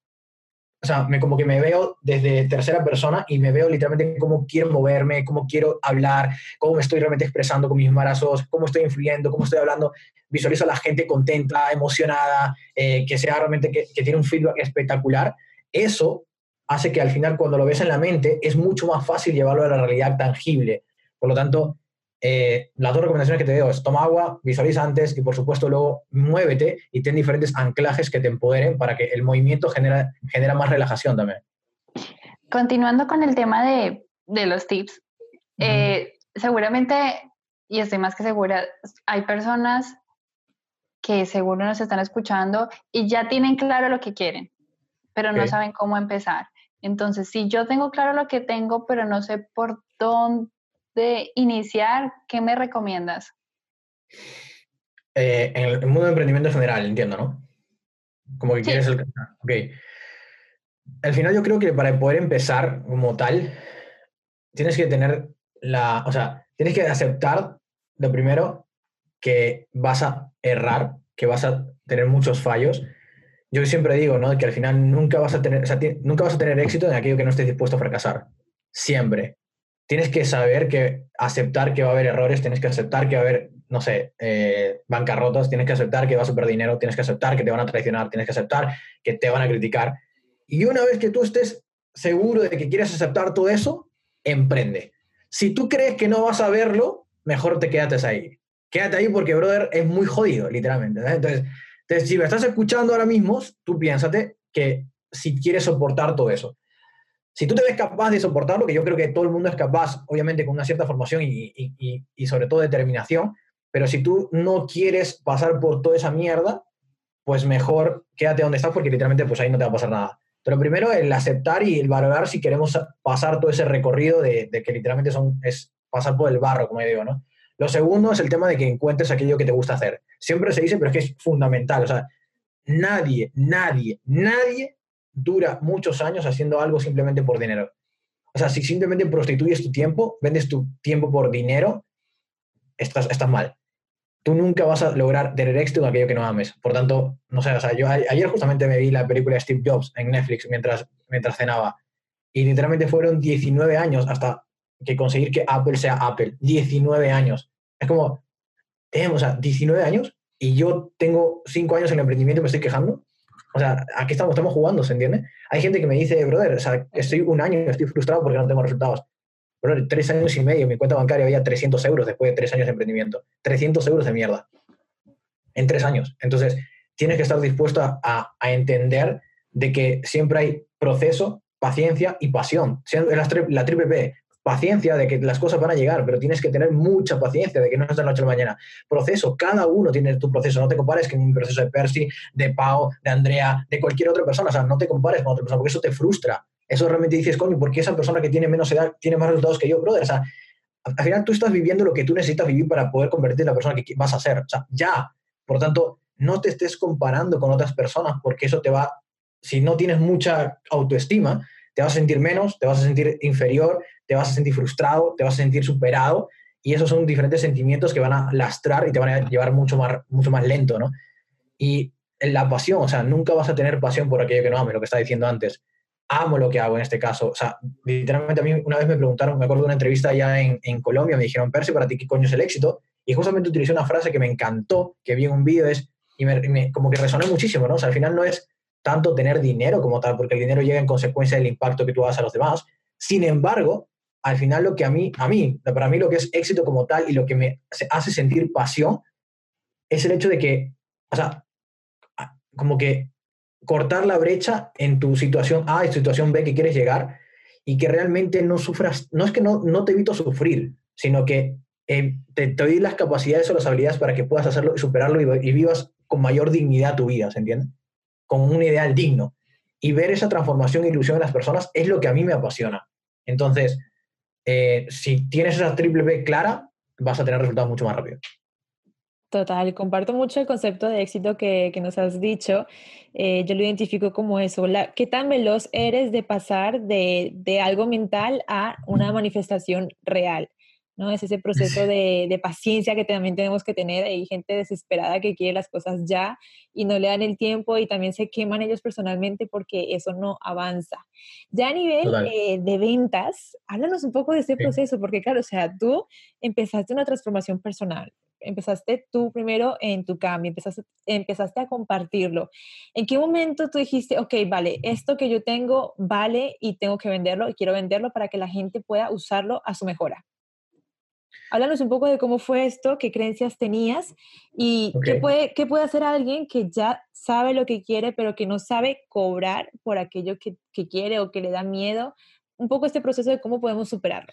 o sea, me, como que me veo desde tercera persona y me veo literalmente cómo quiero moverme, cómo quiero hablar, cómo me estoy realmente expresando con mis embarazos, cómo estoy influyendo, cómo estoy hablando. Visualizo a la gente contenta, emocionada, eh, que sea realmente que, que tiene un feedback espectacular. Eso hace que al final cuando lo ves en la mente es mucho más fácil llevarlo a la realidad tangible. Por lo tanto, eh, las dos recomendaciones que te doy es toma agua, visualiza antes y por supuesto luego muévete y ten diferentes anclajes que te empoderen para que el movimiento genera, genera más relajación también. Continuando con el tema de, los tips, eh, seguramente, y estoy más que segura, hay personas que seguro nos están escuchando y ya tienen claro lo que quieren, pero no saben cómo empezar. Entonces, si yo tengo claro lo que tengo, pero no sé por dónde de iniciar, ¿qué me recomiendas? Eh, en el mundo de emprendimiento en general, entiendo, ¿no? Como que quieres el... Ok. Al final yo creo que para poder empezar como tal, tienes que tener la... O sea, tienes que aceptar, lo primero, que vas a errar, que vas a tener muchos fallos. Yo siempre digo, ¿no? Que al final nunca vas a tener, o sea, nunca vas a tener éxito en aquello que no estés dispuesto a fracasar. Siempre tienes que saber que aceptar que va a haber errores, tienes que aceptar que va a haber, no sé, eh, bancarrotas, tienes que aceptar que vas a perder dinero, tienes que aceptar que te van a traicionar, tienes que aceptar que te van a criticar. Y una vez que tú estés seguro de que quieres aceptar todo eso, emprende. Si tú crees que no vas a verlo, mejor te quédate ahí. Quédate ahí porque, brother, es muy jodido, literalmente. Entonces, si me estás escuchando ahora mismo, tú piénsate que si quieres soportar todo eso. Si tú te ves capaz de soportarlo, que yo creo que todo el mundo es capaz, obviamente con una cierta formación y, sobre todo determinación, pero si tú no quieres pasar por toda esa mierda, pues mejor quédate donde estás porque literalmente pues ahí no te va a pasar nada. Pero primero el aceptar y el valorar si queremos pasar todo ese recorrido de, que literalmente son, es pasar por el barro, como yo digo, ¿no? Lo segundo es el tema de que encuentres aquello que te gusta hacer. Siempre se dice, pero es que es fundamental. O sea, nadie, nadie, nadie dura muchos años haciendo algo simplemente por dinero. O sea, si simplemente prostituyes tu tiempo, vendes tu tiempo por dinero, estás, estás mal. Tú nunca vas a lograr tener éxito en aquello que no ames. Por tanto, no sé, o sea, yo ayer justamente me vi la película de Steve Jobs en Netflix mientras, mientras cenaba. Y literalmente fueron 19 años hasta que conseguir que Apple sea Apple. 19 años. Es como, tenemos, o sea, 19 años y yo tengo 5 años en el emprendimiento y me estoy quejando. O sea, aquí estamos, jugando, ¿se entiende? Hay gente que me dice, brother, o sea, estoy un año, estoy frustrado porque no tengo resultados. Brother, tres años y medio, mi cuenta bancaria había 300 euros después de tres años de emprendimiento. 300 euros de mierda. En tres años. Entonces, tienes que estar dispuesto a, entender de que siempre hay proceso, paciencia y pasión. La, la triple P, paciencia de que las cosas van a llegar, pero tienes que tener mucha paciencia de que no es de la noche a la mañana. Proceso, cada uno tiene tu proceso, no te compares con un proceso de Percy, de Pau, de Andrea, de cualquier otra persona, o sea, no te compares con otra persona, porque eso te frustra. Eso realmente dices, coño, ¿por qué esa persona que tiene menos edad tiene más resultados que yo, brother? O sea, al final tú estás viviendo lo que tú necesitas vivir para poder convertirte en la persona que vas a ser. O sea, ya. Por tanto, no te estés comparando con otras personas porque eso te va, si no tienes mucha autoestima, te vas a sentir menos, te vas a sentir inferior, te vas a sentir frustrado, te vas a sentir superado, y esos son diferentes sentimientos que van a lastrar y te van a llevar mucho más, mucho más lento, ¿no? Y la pasión, o sea, nunca vas a tener pasión por aquello que no ames, lo que estaba diciendo antes. Amo lo que hago en este caso. O sea, literalmente a mí una vez me preguntaron, me acuerdo de una entrevista allá en, en Colombia, me dijeron, Percy, ¿para ti qué coño es el éxito? Y justamente utilicé una frase que me encantó, que vi en un vídeo, es, y me, como que resonó muchísimo, ¿no? O sea, al final no es tanto tener dinero como tal, porque el dinero llega en consecuencia del impacto que tú hagas a los demás. Sin embargo, al final lo que a mí, a mí, para mí lo que es éxito como tal y lo que me hace sentir pasión es el hecho de que, o sea, como que cortar la brecha en tu situación A y situación B que quieres llegar y que realmente no sufras, no es que no, no te evito sufrir, sino que eh, te, te, doy las capacidades o las habilidades para que puedas hacerlo y superarlo y, y vivas con mayor dignidad tu vida, ¿se entiende? Con un ideal digno. Y ver esa transformación e ilusión en las personas es lo que a mí me apasiona. Entonces, eh, si tienes esa triple B clara, vas a tener resultados mucho más rápido. Total, comparto mucho el concepto de éxito que, que nos has dicho. Eh, yo lo identifico como eso. La, ¿Qué tan veloz eres de pasar de, de algo mental a una manifestación real? ¿No? Es ese [laughs] proceso de, de, paciencia que también tenemos que tener. Hay gente desesperada que quiere las cosas ya y no le dan el tiempo y también se queman ellos personalmente porque eso no avanza. Ya a nivel eh, de ventas, háblanos un poco de ese proceso, porque claro, o sea, tú empezaste una transformación personal, empezaste tú primero en tu cambio, empezaste, empezaste a compartirlo. ¿En qué momento tú dijiste, ok, vale, esto que yo tengo vale y tengo que venderlo y quiero venderlo para que la gente pueda usarlo a su mejora? Háblanos un poco de cómo fue esto, qué creencias tenías y qué, puede, qué puede hacer alguien que ya sabe lo que quiere, pero que no sabe cobrar por aquello que, que quiere o que le da miedo. Un poco este proceso de cómo podemos superarlo.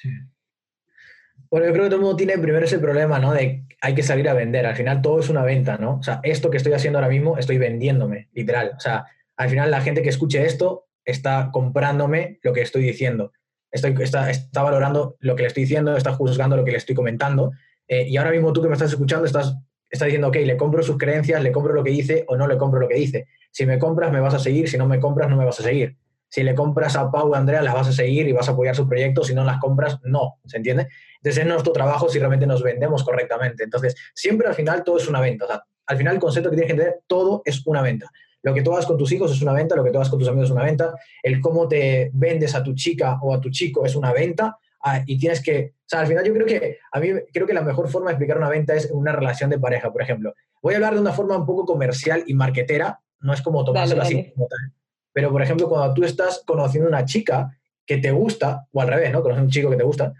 Bueno, yo creo que todo el mundo tiene primero ese problema, ¿no? De hay que salir a vender. Al final todo es una venta, ¿no? O sea, esto que estoy haciendo ahora mismo, estoy vendiéndome, literal. O sea, al final la gente que escuche esto está comprándome lo que estoy diciendo está, valorando lo que le estoy diciendo, está juzgando lo que le estoy comentando. Eh, y ahora mismo tú que me estás escuchando estás, estás diciendo, ok, le compro sus creencias, le compro lo que dice o no le compro lo que dice. Si me compras, me vas a seguir, si no me compras, no me vas a seguir. Si le compras a Pau y a Andrea, las vas a seguir y vas a apoyar sus proyectos, si no las compras, no, ¿se entiende? Entonces es nuestro trabajo si realmente nos vendemos correctamente. Entonces, siempre al final todo es una venta. O al final el concepto que tienes que entender, todo es una venta. Lo que tú hagas con tus hijos es una venta, lo que tú hagas con tus amigos es una venta, el cómo te vendes a tu chica o a tu chico es una venta ah, y tienes que, o sea, al final yo creo que, a mí creo que la mejor forma de explicar una venta es una relación de pareja, por ejemplo. Voy a hablar de una forma un poco comercial y marquetera, no es como tomárselo así como tal. Pero, por ejemplo, cuando tú estás conociendo una chica que te gusta, o al revés, ¿no? Conoces un chico que te gusta,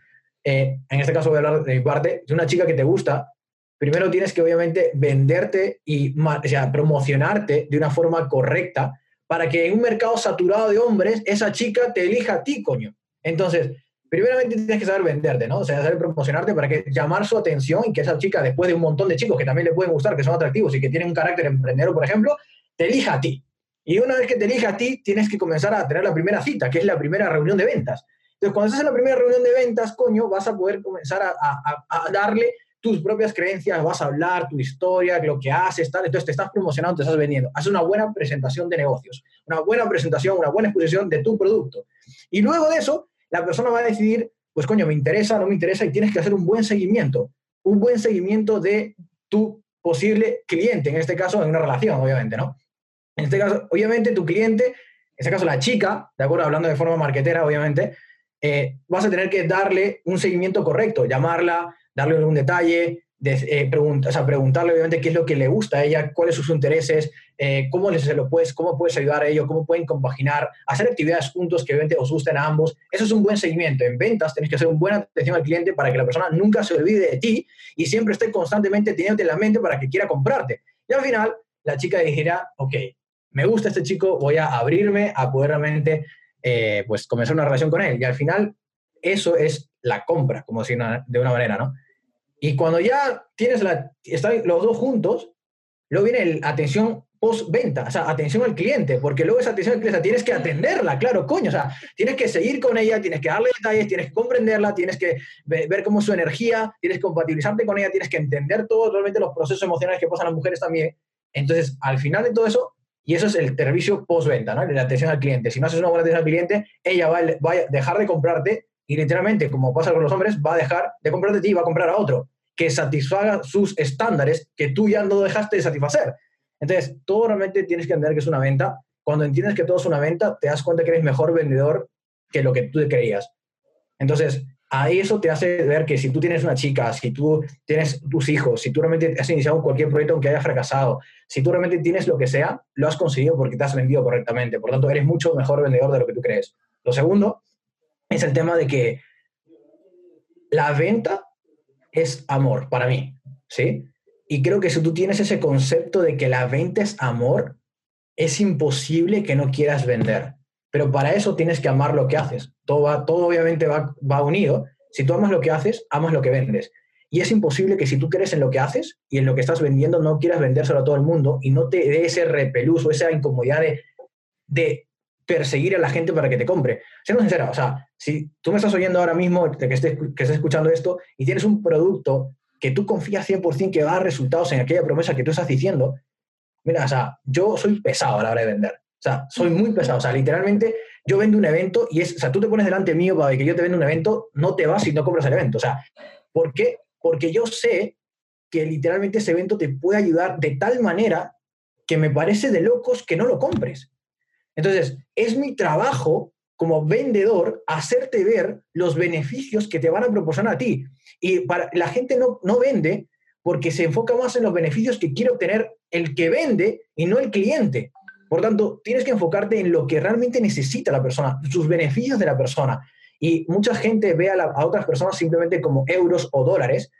eh, en este caso voy a hablar de mi parte, de una chica que te gusta, primero tienes que obviamente venderte y o promocionarte de una forma correcta para que en un mercado saturado de hombres esa chica te elija a ti, coño. Entonces, primeramente tienes que saber venderte, ¿no? O sea, saber promocionarte para que llamar su atención y que esa chica, después de un montón de chicos que también le pueden gustar, que son atractivos y que tienen un carácter emprendedor, por ejemplo, te elija a ti. Y una vez que te elija a ti, tienes que comenzar a tener la primera cita, que es la primera reunión de ventas. Entonces, cuando en la primera reunión de ventas, coño, vas a poder comenzar a darle tus propias creencias, vas a hablar tu historia, lo que haces, tal. Entonces te estás promocionando, te estás vendiendo. Haz una buena presentación de negocios, una buena presentación, una buena exposición de tu producto. Y luego de eso, la persona va a decidir, pues coño, me interesa, no me interesa, y tienes que hacer un buen seguimiento, un buen seguimiento de tu posible cliente, en este caso en una relación, obviamente, ¿no? En este caso, obviamente tu cliente, en este caso la chica, ¿de acuerdo? Hablando de forma marquetera, obviamente, eh, vas a tener que darle un seguimiento correcto, llamarla, darle algún detalle, eh, pregunta, o sea, preguntarle obviamente qué es lo que le gusta a ella, cuáles son sus intereses, eh, cómo, les, se lo puedes, cómo puedes ayudar a ello, cómo pueden compaginar, hacer actividades juntos que obviamente os gusten a ambos. Eso es un buen seguimiento. En ventas tenéis que hacer una buena atención al cliente para que la persona nunca se olvide de ti y siempre esté constantemente teniéndote en la mente para que quiera comprarte. Y al final, la chica dijera, ok, me gusta este chico, voy a abrirme a poder realmente eh, pues comenzar una relación con él. Y al final, eso es la compra, como decir de una manera, ¿no? Y cuando ya tienes la, están los dos juntos, luego viene la atención post-venta, o sea, atención al cliente, porque luego esa atención al cliente tienes que atenderla, claro, coño, o sea, tienes que seguir con ella, tienes que darle detalles, tienes que comprenderla, tienes que ver cómo es su energía, tienes que compatibilizarte con ella, tienes que entender todos realmente los procesos emocionales que pasan las mujeres también. Entonces, al final de todo eso, y eso es el servicio post-venta, ¿no? La atención al cliente. Si no haces una buena atención al cliente, ella va, va a dejar de comprarte y literalmente, como pasa con los hombres, va a dejar de comprarte a ti y va a comprar a otro que satisfaga sus estándares que tú ya no dejaste de satisfacer. Entonces, todo realmente tienes que entender que es una venta. Cuando entiendes que todo es una venta, te das cuenta que eres mejor vendedor que lo que tú creías. Entonces, ahí eso te hace ver que si tú tienes una chica, si tú tienes tus hijos, si tú realmente has iniciado cualquier proyecto aunque haya fracasado, si tú realmente tienes lo que sea, lo has conseguido porque te has vendido correctamente. Por tanto, eres mucho mejor vendedor de lo que tú crees. Lo segundo es el tema de que la venta es amor para mí, ¿sí? Y creo que si tú tienes ese concepto de que la venta es amor, es imposible que no quieras vender. Pero para eso tienes que amar lo que haces. Todo, va, todo obviamente va, va unido. Si tú amas lo que haces, amas lo que vendes. Y es imposible que si tú crees en lo que haces y en lo que estás vendiendo, no quieras vendérselo a todo el mundo y no te dé ese repelús o esa incomodidad de perseguir a la gente para que te compre. Siendo sincera, o sea, si tú me estás oyendo ahora mismo, que estés, que estés escuchando esto, y tienes un producto que tú confías 100% que va a dar resultados en aquella promesa que tú estás diciendo, mira, o sea, yo soy pesado a la hora de vender. O sea, soy muy pesado. O sea, literalmente yo vendo un evento y es, o sea, tú te pones delante mío para que yo te venda un evento, no te vas si no compras el evento. O sea, ¿por qué? Porque yo sé que literalmente ese evento te puede ayudar de tal manera que me parece de locos que no lo compres. Entonces, es mi trabajo como vendedor hacerte ver los beneficios que te van a proporcionar a ti. Y para, la gente no, no vende porque se enfoca más en los beneficios que quiere obtener el que vende y no el cliente. Por tanto, tienes que enfocarte en lo que realmente necesita la persona, sus beneficios de la persona. Y mucha gente ve a, a otras personas simplemente como euros o dólares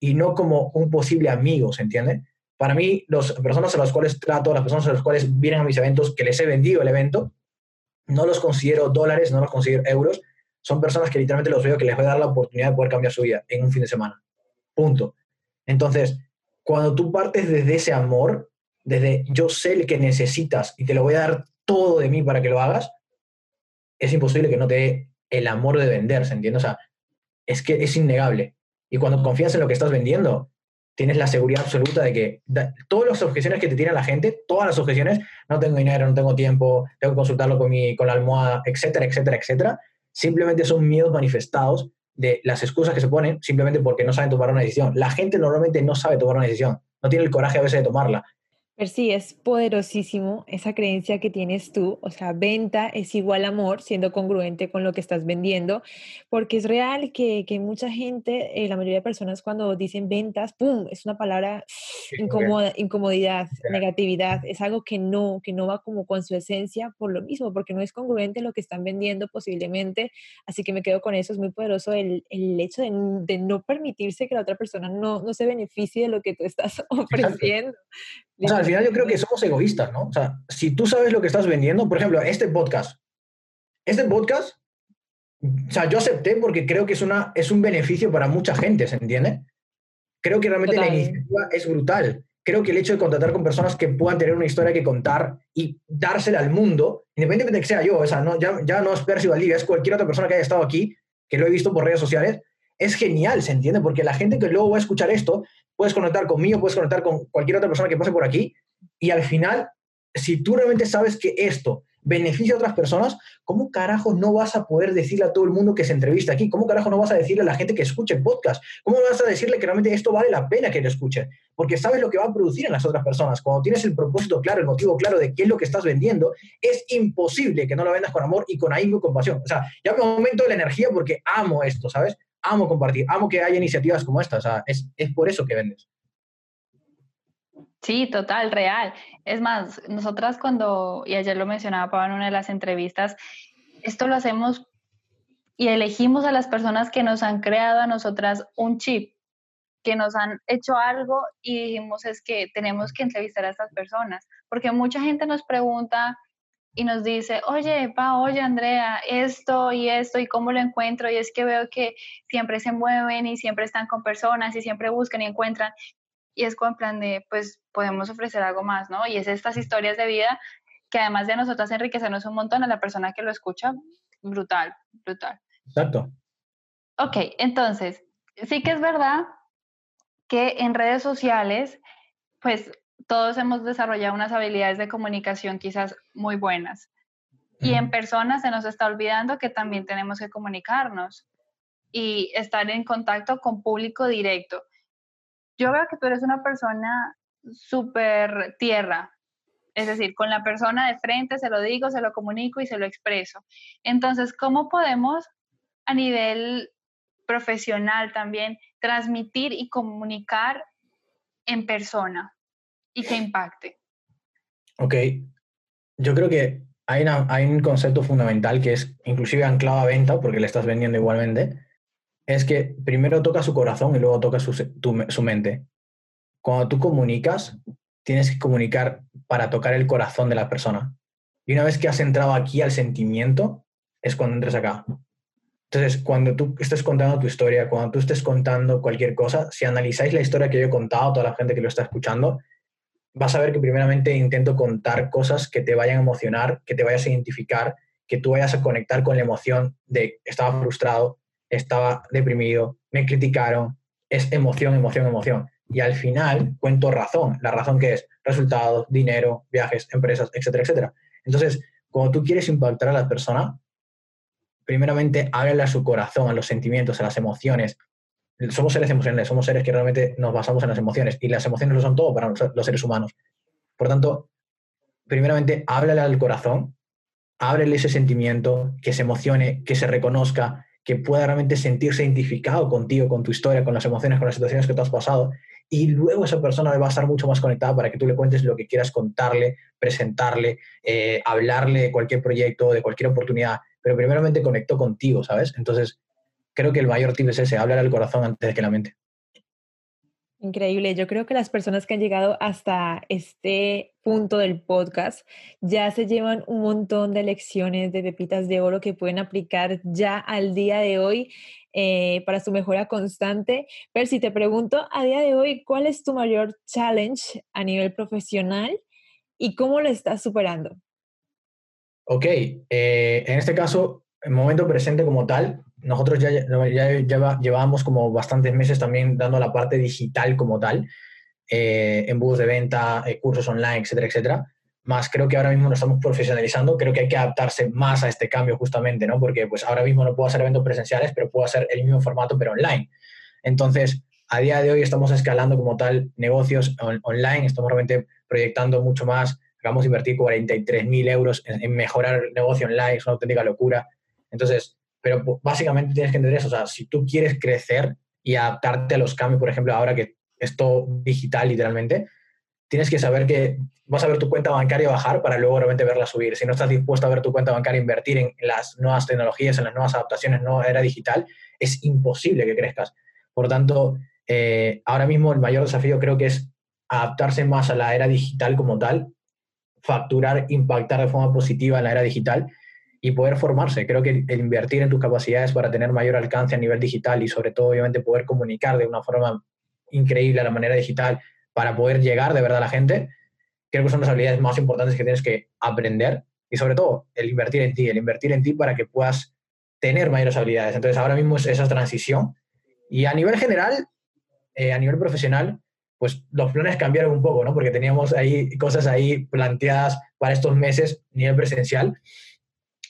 y no como un posible amigo, ¿se entiende? Para mí, las personas a las cuales trato, las personas a las cuales vienen a mis eventos, que les he vendido el evento, no los considero dólares, no los considero euros, son personas que literalmente los veo que les voy a dar la oportunidad de poder cambiar su vida en un fin de semana. Punto. Entonces, cuando tú partes desde ese amor, desde yo sé el que necesitas y te lo voy a dar todo de mí para que lo hagas, es imposible que no te dé el amor de vender, ¿se? O sea, es que es innegable. Y cuando confías en lo que estás vendiendo, tienes la seguridad absoluta de que todas las objeciones que te tiene la gente, todas las objeciones, no tengo dinero, no tengo tiempo, tengo que consultarlo con, mi, con la almohada, etcétera, etcétera, etcétera, simplemente son miedos manifestados de las excusas que se ponen simplemente porque no saben tomar una decisión. La gente normalmente no sabe tomar una decisión, no tiene el coraje a veces de tomarla. Pero sí, es poderosísimo esa creencia que tienes tú, o sea, venta es igual amor, siendo congruente con lo que estás vendiendo, porque es real que, que mucha gente, eh, la mayoría de personas cuando dicen ventas, ¡pum!, es una palabra incómoda, incomodidad, negatividad, es algo que no, que no va como con su esencia por lo mismo, porque no es congruente lo que están vendiendo posiblemente, así que me quedo con eso, es muy poderoso el, el hecho de, de, no permitirse que la otra persona no, no se beneficie de lo que tú estás [laughs] ofreciendo. O sea, al final yo creo que somos egoístas, ¿no? O sea, si tú sabes lo que estás vendiendo, por ejemplo, este podcast, este podcast, o sea, yo acepté porque creo que es, una, es un beneficio para mucha gente, ¿se entiende? Creo que realmente la iniciativa es brutal. Creo que el hecho de contratar con personas que puedan tener una historia que contar y dársela al mundo, independientemente de que sea yo, o sea, no, ya, ya no es Percy Valdivia, es cualquier otra persona que haya estado aquí, que lo he visto por redes sociales, es genial, ¿se entiende? Porque la gente que luego va a escuchar esto puedes conectar conmigo, puedes conectar con cualquier otra persona que pase por aquí y al final, si tú realmente sabes que esto beneficia a otras personas, ¿cómo carajo no vas a poder decirle a todo el mundo que se entrevista aquí? ¿Cómo carajo no vas a decirle a la gente que escuche el podcast? ¿Cómo vas a decirle que realmente esto vale la pena que lo escuche? Porque sabes lo que va a producir en las otras personas. Cuando tienes el propósito claro, el motivo claro de qué es lo que estás vendiendo, es imposible que no lo vendas con amor y con ahínco y compasión. O sea, ya me aumento la energía porque amo esto, ¿sabes? Amo compartir, amo que haya iniciativas como esta, o sea, es, es por eso que vendes. Sí, total, real. Es más, nosotras cuando, y ayer lo mencionaba Pablo en una de las entrevistas, esto lo hacemos y elegimos a las personas que nos han creado a nosotras un chip, que nos han hecho algo y dijimos es que tenemos que entrevistar a estas personas, porque mucha gente nos pregunta y nos dice, oye, Pa, oye, Andrea, esto y esto y cómo lo encuentro, y es que veo que siempre se mueven y siempre están con personas y siempre buscan y encuentran, y es como en plan de, pues podemos ofrecer algo más, ¿no? Y es estas historias de vida que además de nosotras enriquecernos un montón a la persona que lo escucha, brutal, brutal. Exacto. Ok, entonces, sí que es verdad que en redes sociales, pues todos hemos desarrollado unas habilidades de comunicación quizás muy buenas. Y en personas se nos está olvidando que también tenemos que comunicarnos y estar en contacto con público directo yo veo que tú eres una persona súper tierra, es decir, con la persona de frente se lo digo, se lo comunico y se lo expreso. Entonces, ¿cómo podemos a nivel profesional también transmitir y comunicar en persona y que impacte? Ok, yo creo que hay, un concepto fundamental que es inclusive anclado a venta, porque le estás vendiendo igualmente, es que primero toca su corazón y luego toca su, su mente. Cuando tú comunicas, tienes que comunicar para tocar el corazón de la persona. Y una vez que has entrado aquí al sentimiento, es cuando entres acá. Entonces, cuando tú estés contando tu historia, cuando tú estés contando cualquier cosa, si analizáis la historia que yo he contado, toda la gente que lo está escuchando, vas a ver que primeramente intento contar cosas que te vayan a emocionar, que te vayas a identificar, que tú vayas a conectar con la emoción de estaba frustrado, estaba deprimido, me criticaron, es emoción, emoción, emoción. Y al final cuento razón, la razón que es resultados, dinero, viajes, empresas, etcétera, etcétera. Entonces, cuando tú quieres impactar a la persona, primeramente háblale a su corazón, a los sentimientos, a las emociones. Somos seres emocionales, somos seres que realmente nos basamos en las emociones y las emociones lo son todo para los seres humanos. Por tanto, primeramente háblale al corazón, ábrele ese sentimiento, que se emocione, que se reconozca, que pueda realmente sentirse identificado contigo, con tu historia, con las emociones, con las situaciones que tú has pasado. Y luego esa persona va a estar mucho más conectada para que tú le cuentes lo que quieras contarle, presentarle, eh, hablarle de cualquier proyecto, de cualquier oportunidad. Pero primeramente conectó contigo, ¿sabes? Entonces, creo que el mayor tip es ese, hablar al corazón antes que la mente. Increíble. Yo creo que las personas que han llegado hasta este punto del podcast ya se llevan un montón de lecciones de pepitas de oro que pueden aplicar ya al día de hoy eh, para su mejora constante. Pero si te pregunto a día de hoy, ¿cuál es tu mayor challenge a nivel profesional y cómo lo estás superando? Ok, eh, en este caso, el momento presente como tal, nosotros ya, ya, llevábamos como bastantes meses también dando la parte digital como tal, eh, embudos de venta, eh, cursos online, etcétera, etcétera. Más creo que ahora mismo nos estamos profesionalizando, creo que hay que adaptarse más a este cambio justamente, ¿no? Porque pues ahora mismo no puedo hacer eventos presenciales, pero puedo hacer el mismo formato, pero online. Entonces, a día de hoy estamos escalando como tal negocios online, estamos realmente proyectando mucho más, vamos a invertir 43.000 euros en, en mejorar el negocio online, es una auténtica locura. Entonces, pero básicamente tienes que entender eso. O sea, si tú quieres crecer y adaptarte a los cambios, por ejemplo, ahora que es todo digital literalmente, tienes que saber que vas a ver tu cuenta bancaria bajar para luego realmente verla subir. Si no estás dispuesto a ver tu cuenta bancaria invertir en las nuevas tecnologías, en las nuevas adaptaciones, nueva era digital, es imposible que crezcas. Por tanto, eh, ahora mismo el mayor desafío creo que es adaptarse más a la era digital como tal, facturar, impactar de forma positiva en la era digital y poder formarse. Creo que el invertir en tus capacidades para tener mayor alcance a nivel digital y sobre todo obviamente poder comunicar de una forma increíble a la manera digital para poder llegar de verdad a la gente, creo que son las habilidades más importantes que tienes que aprender y sobre todo el invertir en ti, el invertir en ti para que puedas tener mayores habilidades. Entonces ahora mismo es esa transición y a nivel general, eh, a nivel profesional, pues los planes cambiaron un poco, ¿no? Porque teníamos ahí cosas ahí planteadas para estos meses nivel presencial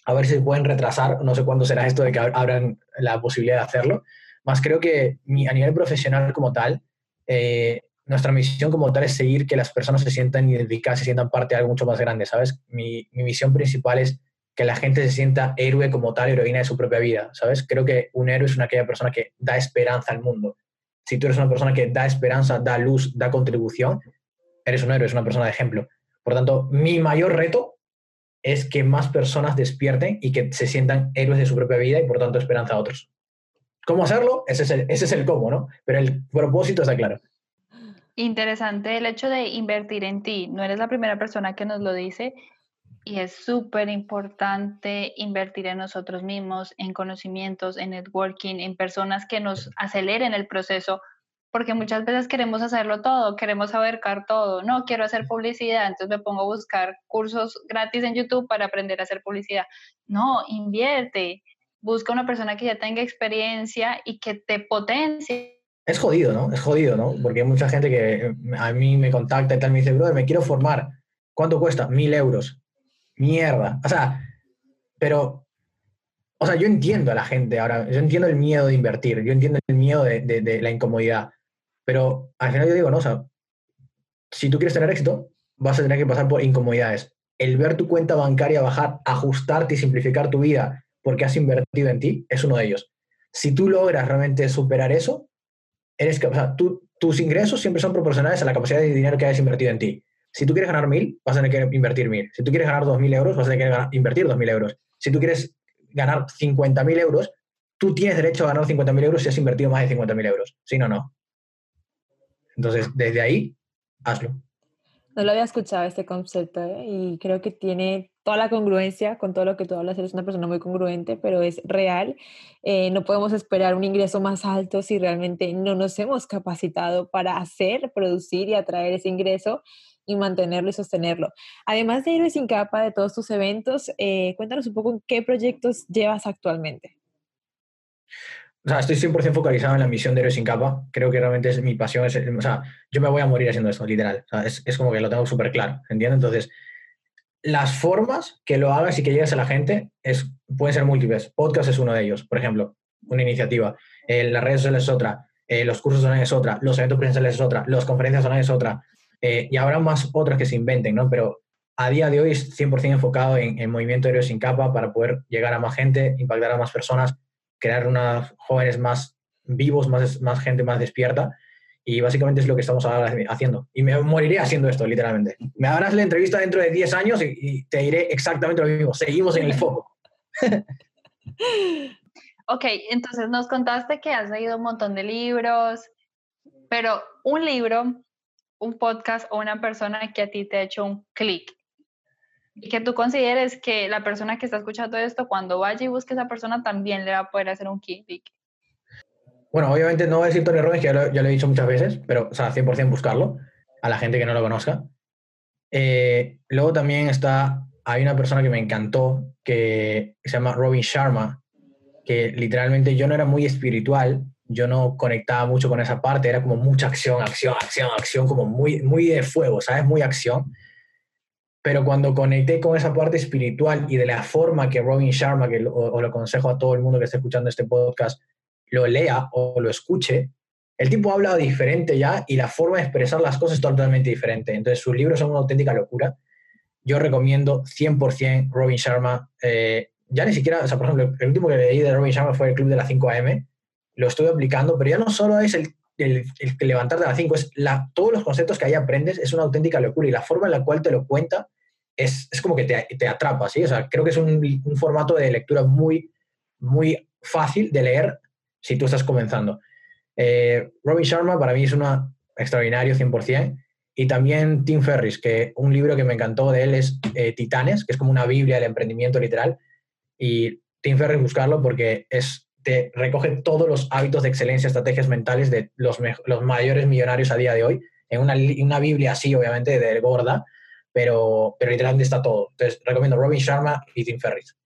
a ver si pueden retrasar, no sé cuándo será esto de que abran la posibilidad de hacerlo, más creo que a nivel profesional como tal, eh, nuestra misión como tal es seguir que las personas se sientan identificadas, se sientan parte de algo mucho más grande, ¿sabes? Mi, mi misión principal es que la gente se sienta héroe como tal, heroína de su propia vida, ¿sabes? Creo que un héroe es una aquella persona que da esperanza al mundo. Si tú eres una persona que da esperanza, da luz, da contribución, eres un héroe, es una persona de ejemplo. Por tanto, mi mayor reto es que más personas despierten y que se sientan héroes de su propia vida y por tanto esperanza a otros. ¿Cómo hacerlo? Ese es el, cómo, ¿no? Pero el propósito está claro. Interesante el hecho de invertir en ti. No eres la primera persona que nos lo dice y es súper importante invertir en nosotros mismos, en conocimientos, en networking, en personas que nos aceleren el proceso, porque muchas veces queremos hacerlo todo, queremos abarcar todo. No, quiero hacer publicidad, entonces me pongo a buscar cursos gratis en YouTube para aprender a hacer publicidad. No, invierte, busca una persona que ya tenga experiencia y que te potencie. Es jodido, ¿no? Es jodido, ¿no? Porque hay mucha gente que a mí me contacta y tal, me dice, brother, me quiero formar. ¿Cuánto cuesta? Mil euros. Mierda. O sea, pero, o sea, yo entiendo a la gente ahora, yo entiendo el miedo de invertir, yo entiendo el miedo de, de la incomodidad, pero al final yo digo, no, o sea, si tú quieres tener éxito, vas a tener que pasar por incomodidades. El ver tu cuenta bancaria bajar, ajustarte y simplificar tu vida porque has invertido en ti, es uno de ellos. Si tú logras realmente superar eso, eres sea, tus ingresos siempre son proporcionales a la capacidad de dinero que hayas invertido en ti. Si tú quieres ganar mil, vas a tener que invertir mil. Si tú quieres ganar dos mil euros, vas a tener que invertir dos mil euros. Si tú quieres ganar cincuenta mil euros, tú tienes derecho a ganar cincuenta mil euros si has invertido más de cincuenta mil euros. Si no, no. Entonces, desde ahí, hazlo. No lo había escuchado este concepto ¿eh? y creo que tiene toda la congruencia con todo lo que tú hablas. Eres una persona muy congruente, pero es real. Eh, no podemos esperar un ingreso más alto si realmente no nos hemos capacitado para hacer, producir y atraer ese ingreso y mantenerlo y sostenerlo. Además de Héroes sin capa, de todos tus eventos, eh, cuéntanos un poco qué proyectos llevas actualmente. O sea, estoy 100% focalizado en la misión de Héroes sin capa. Creo que realmente es mi pasión. Es, o sea, yo me voy a morir haciendo esto, literal. O sea, es, es, como que lo tengo súper claro, ¿entiendes? Entonces, las formas que lo hagas y que llegues a la gente es, pueden ser múltiples. Podcast es uno de ellos, por ejemplo, una iniciativa. Eh, las redes sociales es otra. Eh, los cursos online es otra. Los eventos presenciales es otra. Las conferencias online es otra. Eh, y habrá más otras que se inventen, ¿no? Pero a día de hoy es 100% enfocado en, en movimiento Héroes sin capa para poder llegar a más gente, impactar a más personas crear unos jóvenes más vivos, más, más gente más despierta. Y básicamente es lo que estamos ahora haciendo. Y me moriré haciendo esto, literalmente. Me harás la entrevista dentro de 10 años y, te diré exactamente lo mismo. Seguimos en el foco. [laughs] ok, entonces nos contaste que has leído un montón de libros, pero un libro, un podcast o una persona que a ti te ha hecho un clic y que tú consideres que la persona que está escuchando esto, cuando vaya y busque a esa persona, también le va a poder hacer un clic. Bueno, obviamente no voy a decir Tony Robbins, que ya lo, he dicho muchas veces, pero, o sea, 100% buscarlo, a la gente que no lo conozca. Eh, luego también está, hay una persona que me encantó, que se llama Robin Sharma, que literalmente yo no era muy espiritual, yo no conectaba mucho con esa parte, era como mucha acción, acción, acción, acción, como muy, muy de fuego, ¿sabes? Muy acción pero cuando conecté con esa parte espiritual y de la forma que Robin Sharma, que lo, o, lo aconsejo a todo el mundo que esté escuchando este podcast, lo lea o lo escuche, el tipo habla diferente ya y la forma de expresar las cosas es totalmente diferente. Entonces sus libros son una auténtica locura. Yo recomiendo 100% Robin Sharma. Eh, ya ni siquiera, o sea, por ejemplo, el último que leí de Robin Sharma fue el Club de las 5 AM. Lo estoy aplicando, pero ya no solo es el, el, el levantar de las 5, es la, todos los conceptos que ahí aprendes, es una auténtica locura y la forma en la cual te lo cuenta es, es como que te, te, atrapa, ¿sí? O sea, creo que es un, un, formato de lectura muy, muy fácil de leer si tú estás comenzando. Eh, Robin Sharma para mí es una extraordinario 100%. Y también Tim Ferris, que un libro que me encantó de él es eh, Titanes, que es como una Biblia del emprendimiento literal. Y Tim Ferris buscarlo porque es, te recoge todos los hábitos de excelencia, estrategias mentales de los, los mayores millonarios a día de hoy, en una, una Biblia así, obviamente, de gorda, pero, pero literalmente está todo. Entonces, recomiendo Robin Sharma y Tim Ferriss.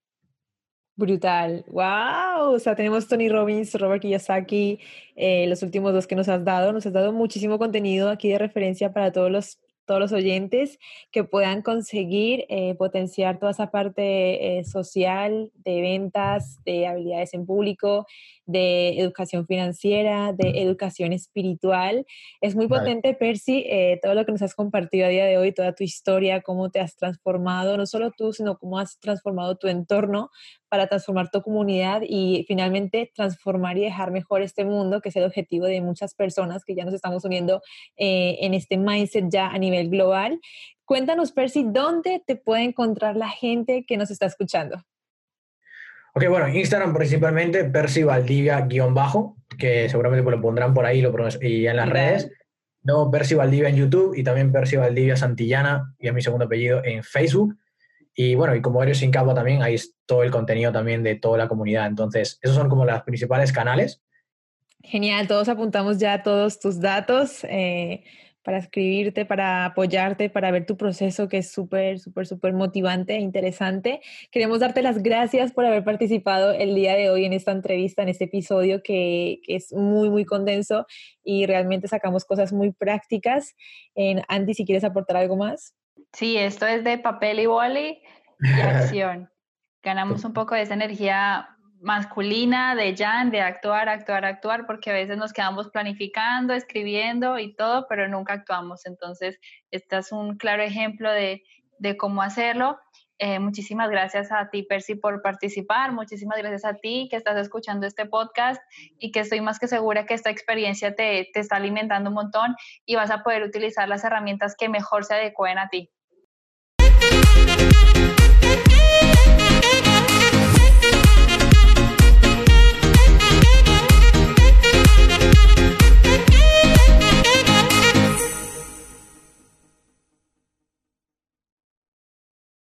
Brutal, wow, o sea, tenemos Tony Robbins, Robert Kiyosaki, eh, los últimos dos que nos has dado, nos has dado muchísimo contenido aquí de referencia para todos los todos los oyentes que puedan conseguir eh, potenciar toda esa parte eh, social de ventas, de habilidades en público, de educación financiera, de educación espiritual. Es muy potente, Percy, eh, todo lo que nos has compartido a día de hoy, toda tu historia, cómo te has transformado, no solo tú, sino cómo has transformado tu entorno para transformar tu comunidad y finalmente transformar y dejar mejor este mundo, que es el objetivo de muchas personas que ya nos estamos uniendo eh, en este mindset ya a nivel global. Cuéntanos, Percy, ¿dónde te puede encontrar la gente que nos está escuchando? Ok, bueno, Instagram principalmente, Percy Valdivia-bajo, que seguramente lo pondrán por ahí lo, y en las redes. No, Percy Valdivia en YouTube y también Percy Valdivia Santillana, y es mi segundo apellido, en Facebook. Y bueno, y como eres sin cabo también, ahí es todo el contenido también de toda la comunidad. Entonces, esos son como los principales canales. Genial, todos apuntamos ya todos tus datos. Eh, para escribirte, para apoyarte, para ver tu proceso que es súper, súper, súper motivante e interesante. Queremos darte las gracias por haber participado el día de hoy en esta entrevista, en este episodio que, que es muy, muy condenso y realmente sacamos cosas muy prácticas. En, Andy, si quieres aportar algo más. Sí, esto es de papel y boli y acción. [laughs] Ganamos un poco de esa energía masculina de Jan, de actuar, actuar, actuar, porque a veces nos quedamos planificando, escribiendo y todo, pero nunca actuamos. Entonces, este es un claro ejemplo de, cómo hacerlo. Eh, muchísimas gracias a ti, Percy, por participar. Muchísimas gracias a ti que estás escuchando este podcast y que estoy más que segura que esta experiencia te, te está alimentando un montón y vas a poder utilizar las herramientas que mejor se adecuen a ti.